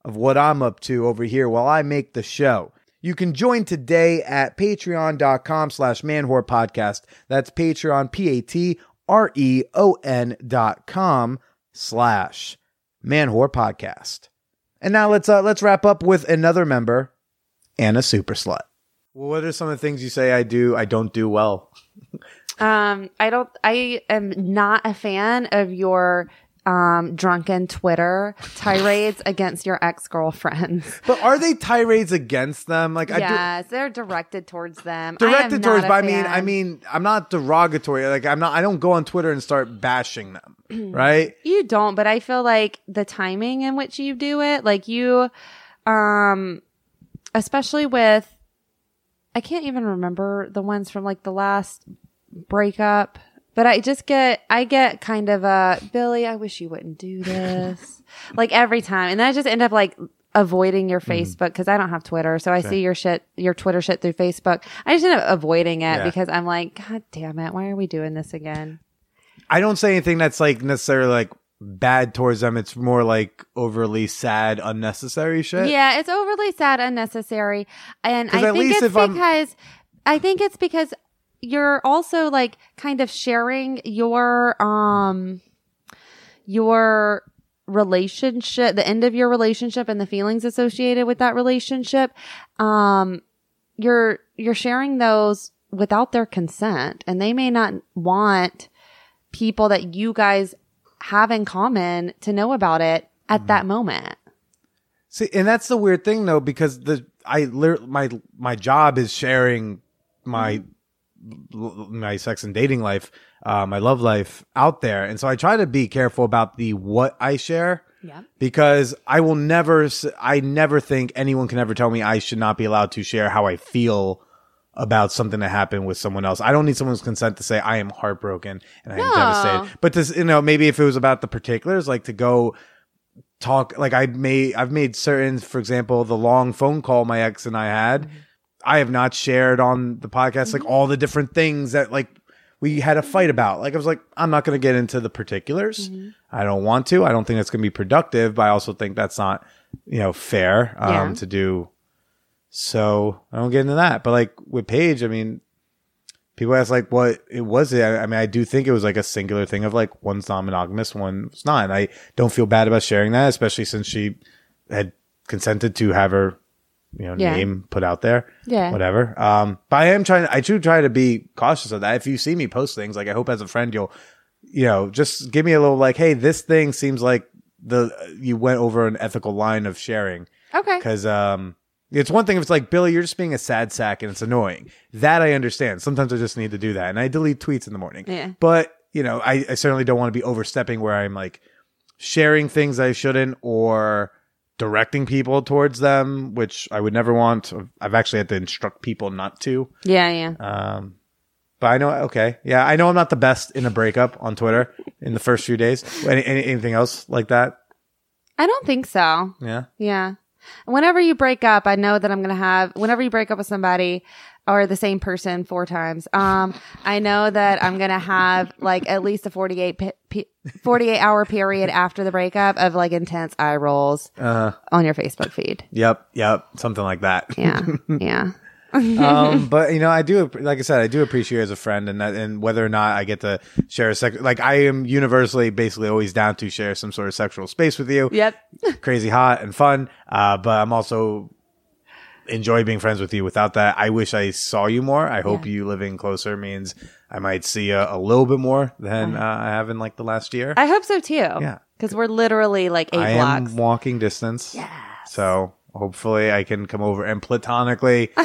of what I'm up to over here while I make the show. You can join today at patreon.com slash manwhore podcast. That's Patreon, P-A-T-R-E-O-N dot com slash manwhore podcast. And now let's uh, let's wrap up with another member, Anna Super Slut. Well, what are some of the things you say I do I don't do well? Um, I don't. I am not a fan of your um, drunken Twitter tirades against your ex girlfriends. But are they tirades against them? Like I do, Yes, they're directed towards them. Directed towards, but I mean. I mean, I'm not derogatory. Like I'm not. I don't go on Twitter and start bashing them, right? You don't, but I feel like the timing in which you do it, like you, um, especially with, I can't even remember the ones from like the last breakup, but I just get, I get kind of a, Billy, I wish you wouldn't do this. like every time. And then I just end up like avoiding your Mm-hmm. Facebook because I don't have Twitter. So I see your shit, your Twitter shit through Facebook. I just end up avoiding it Yeah. because I'm like, God damn it. Why are we doing this again? I don't say anything that's like necessarily like bad towards them. It's more like overly sad, unnecessary shit. Yeah, it's overly sad, unnecessary, and I think it's if I'm- because I think it's because you're also like kind of sharing your um your relationship, the end of your relationship, and the feelings associated with that relationship. Um, you're you're sharing those without their consent, and they may not want people that you guys have in common to know about it at Mm-hmm. that moment. See, and that's the weird thing though, because the I my my job is sharing my my sex and dating life, uh, my love life out there, and so I try to be careful about the what I share. Yeah. Because I will never, I never think anyone can ever tell me I should not be allowed to share how I feel about something that happened with someone else. I don't need someone's consent to say I am heartbroken and I am No. devastated. But this, you know, maybe if it was about the particulars, like to go talk, like I may, I've made certain, for example, the long phone call my ex and I had, I have not shared on the podcast, like all the different things that like we had a fight about. Like I was like, I'm not going to get into the particulars. I don't want to. I don't think that's going to be productive, but I also think that's not, you know, fair um, Yeah. to do. So I don't get into that. But like with Paige, I mean, people ask like what it was. It. I, I mean, I do think it was like a singular thing of like one's non-monogamous, one's not. And I don't feel bad about sharing that, especially since she had consented to have her, you know, Yeah. name put out there. Yeah. Whatever. Um, but I am trying. I do try to be cautious of that. If you see me post things, like I hope as a friend you'll, you know, just give me a little like, hey, this thing seems like the you went over an ethical line of sharing Okay. because um it's one thing if it's like billy you're just being a sad sack and it's annoying that i understand sometimes i just need to do that and i delete tweets in the morning Yeah. but you know I, I certainly don't want to be overstepping where i'm like sharing things i shouldn't or directing people towards them which i would never want i've actually had to instruct people not to Yeah, yeah. um but I know, okay, yeah, I know I'm not the best in a breakup on Twitter in the first few days. Any, any, anything else like that? I don't think so. Yeah. Yeah. Whenever you break up, I know that I'm going to have, whenever you break up with somebody or the same person four times, um, I know that I'm going to have like at least a 48, pe- pe- 48 hour period after the breakup of like intense eye rolls Uh, on your Facebook feed. yep, yep, something like that. Yeah. yeah. Um, but you know, I do, like I said, I do appreciate you as a friend, and that, and whether or not I get to share a sex, like I am universally, basically, always down to share some sort of sexual space with you. Yep. crazy hot and fun. Uh, but I'm also enjoy being friends with you. Without that, I wish I saw you more. I hope Yeah. you living closer means I might see you a little bit more than uh, I have in like the last year. I hope so too. Yeah. Cause we're literally like eight I blocks. am walking distance. Yeah. So hopefully I can come over and platonically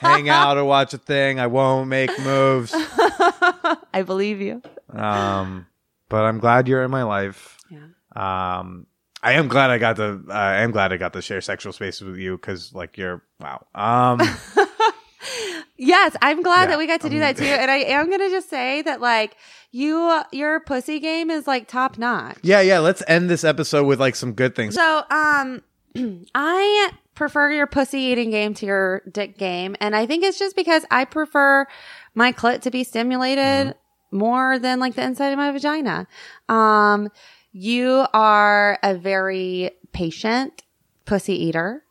hang out or watch a thing. I won't make moves. I believe you. Um, but I'm glad you're in my life. Yeah. Um, I am glad I got to. Uh, I am glad I got to share sexual spaces with you because, like, you're wow. Um, Yes, I'm glad Yeah, that we got to do that too. And I am gonna just say that like you your pussy game is like top notch. yeah, yeah. Let's end this episode with like some good things. So um I prefer your pussy eating game to your dick game. And I think it's just because I prefer my clit to be stimulated more than like the inside of my vagina. Um you are a very patient pussy eater.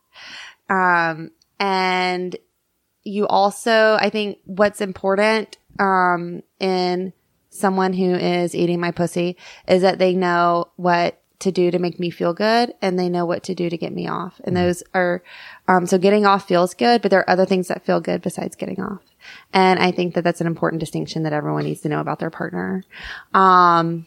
Um and you also, I think what's important, um, in someone who is eating my pussy is that they know what to do to make me feel good and they know what to do to get me off. And those are, um, so getting off feels good, but there are other things that feel good besides getting off. And I think that that's an important distinction that everyone needs to know about their partner. Um,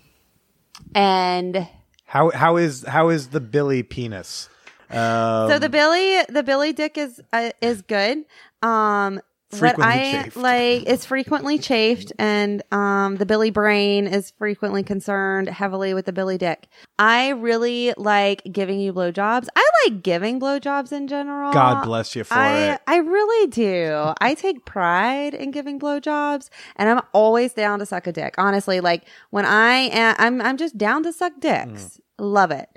and How how is how is the Billy penis? Um, so the Billy the Billy dick is uh, is good. Um, Frequently I chafed. like is frequently chafed, and um, the Billy brain is frequently concerned heavily with the Billy dick. I really like giving you blowjobs. I like giving blowjobs in general. God bless you for I, it. I really do. I take pride in giving blowjobs, and I'm always down to suck a dick. Honestly, like when I am, I'm I'm just down to suck dicks. Love it.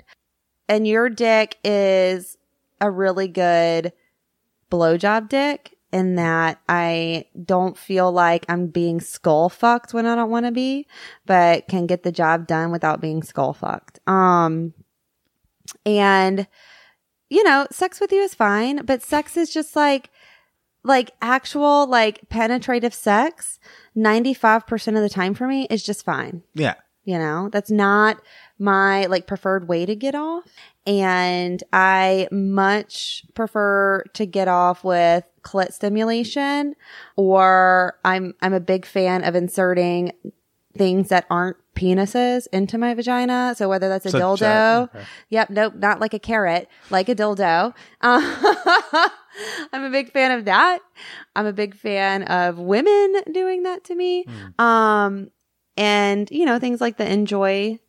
And your dick is a really good blowjob dick in that I don't feel like I'm being skull fucked when I don't want to be, but can get the job done without being skull fucked. Um, and you know, sex with you is fine, but sex is just like, like actual, like penetrative sex, 95% of the time for me is just fine. yeah. You know, that's not my like preferred way to get off. And I much prefer to get off with clit stimulation or I'm, I'm a big fan of inserting things that aren't penises into my vagina. So whether that's a a- dildo, okay. Yep. Nope. Not like a carrot, like a dildo. Uh, I'm a big fan of that. I'm a big fan of women doing that to me. Um, and you know, things like the njoy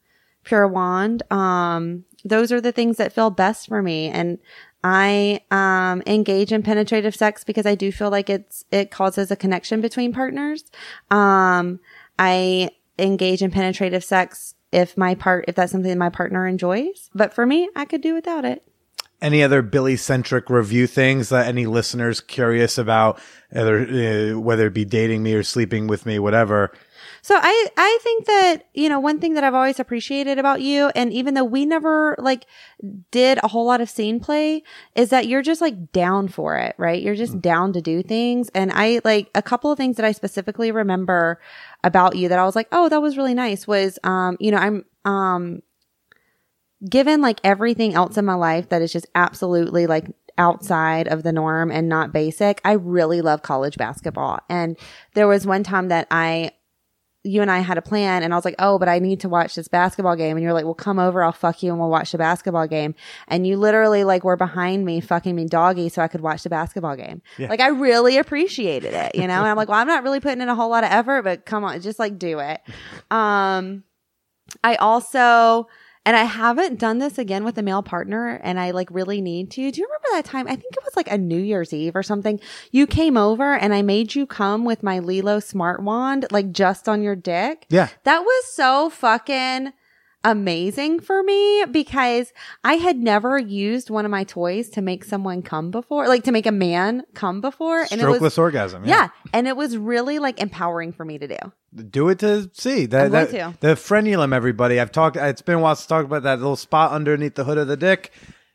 Pure Wand. Um, those are the things that feel best for me. And I, um, engage in penetrative sex because I do feel like it's, it causes a connection between partners. Um, I engage in penetrative sex if my part, if that's something my partner enjoys. But for me, I could do without it. Any other Billy centric review things that any listeners curious about, either, uh, whether it be dating me or sleeping with me, whatever? So I, I think that, you know, one thing that I've always appreciated about you, and even though we never like did a whole lot of scene play, is that you're just like down for it, right? You're just down to do things. And I like a couple of things that I specifically remember about you that I was like, oh, that was really nice was, um, you know, I'm, um, given like everything else in my life that is just absolutely like outside of the norm and not basic, I really love college basketball. And there was one time that I, you and I had a plan and I was like, oh, but I need to watch this basketball game. And you're like, well, come over. I'll fuck you and we'll watch the basketball game. And you literally like were behind me fucking me doggy so I could watch the basketball game. Like I really appreciated it, you know? and I'm like, well, I'm not really putting in a whole lot of effort, but come on, just like do it. Um, I also, and I haven't done this again with a male partner and I like really need to. Do you remember that time? I think it was like a New Year's Eve or something. You came over and I made you come with my LELO Smart Wand, like just on your dick. Yeah. That was so fucking amazing for me because I had never used one of my toys to make someone come before, like to make a man come before. And it Strokeless was, orgasm. yeah. And it was really like empowering for me to do. do it to see that, that to. the frenulum everybody i've talked it's been a while since I talked about that little spot underneath the hood of the dick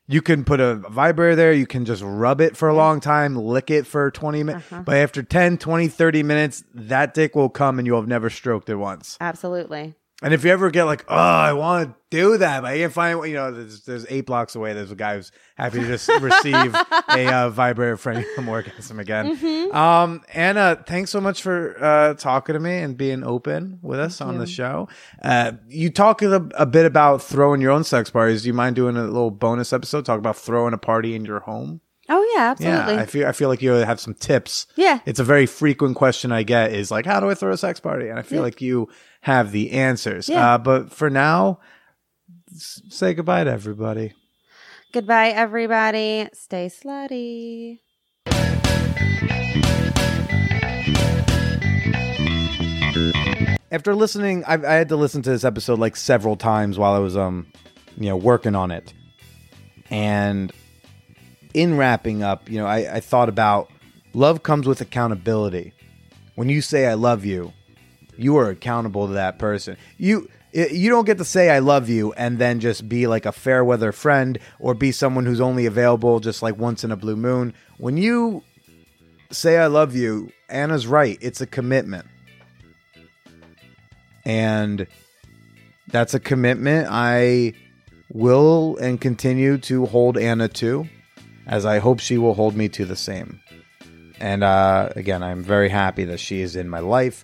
you can put a vibrator there you can just rub it for a long time lick it for 20 minutes Uh-huh. but after 10 20 30 minutes that dick will come and you'll have never stroked it once Absolutely. And if you ever get like oh i want to do that but i can't find you know there's, there's eight blocks away there's a guy who's happy to just receive a uh, vibrator frenulum orgasm again. Mm-hmm. um anna thanks so much for uh talking to me and being open with us on the show. Uh you talk a, a bit about throwing your own sex parties. Do you mind doing a little bonus episode talk about throwing a party in your home? Oh yeah, absolutely. yeah i feel i feel like you have some tips. Yeah. it's a very frequent question i get is like how do i throw a sex party? And i feel like you have the answers Yeah. uh but for now say goodbye to everybody Goodbye, everybody. Stay slutty. after listening I, I had to listen to this episode like several times while i was um you know working on it and in wrapping up you know i, I thought about love comes with accountability when you say i love you you are accountable to that person you you don't get to say i love you and then just be like a fair weather friend or be someone who's only available just like once in a blue moon when you say i love you anna's right it's a commitment and that's a commitment I will and continue to hold Anna to, as I hope she will hold me to the same. And uh, again, I'm very happy that she is in my life.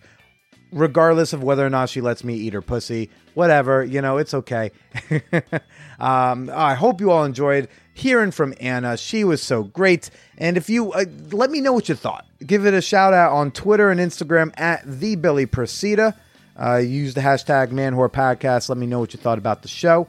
Regardless of whether or not she lets me eat her pussy. Whatever, you know, it's okay. um, I hope you all enjoyed hearing from Anna. She was so great. And if you uh, let me know what you thought, give it a shout out on Twitter and Instagram at the Billy Procida. Uh, use the hashtag Manwhore Podcast. Let me know what you thought about the show.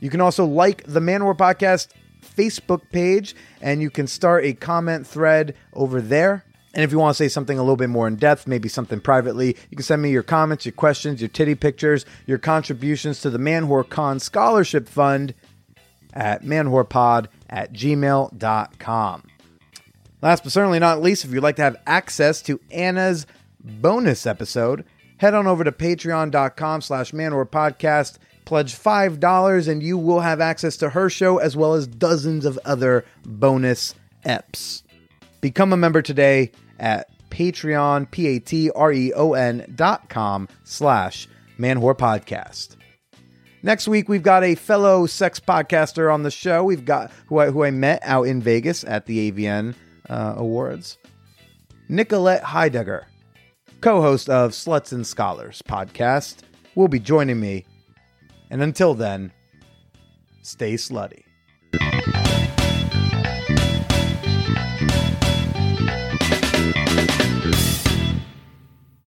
You can also like the Manwhore Podcast Facebook page, and you can start a comment thread over there. And if you want to say something a little bit more in depth, maybe something privately, you can send me your comments, your questions, your titty pictures, your contributions to the ManwhoreCon Scholarship Fund at manwhorepod at gmail.com. Last but certainly not least, if you'd like to have access to Anna's bonus episode, head on over to patreon.com slash manwhorepodcast pledge $5 and you will have access to her show as well as dozens of other bonus eps. Become a member today at Patreon, P-A-T-R-E-O-N dot com slash manwhore podcast. Next week, we've got a fellow sex podcaster on the show. We've got who I, who I met out in Vegas at the AVN uh, Awards, Nicolette Heidegger, co-host of Sluts and Scholars podcast, will be joining me. And until then, stay slutty.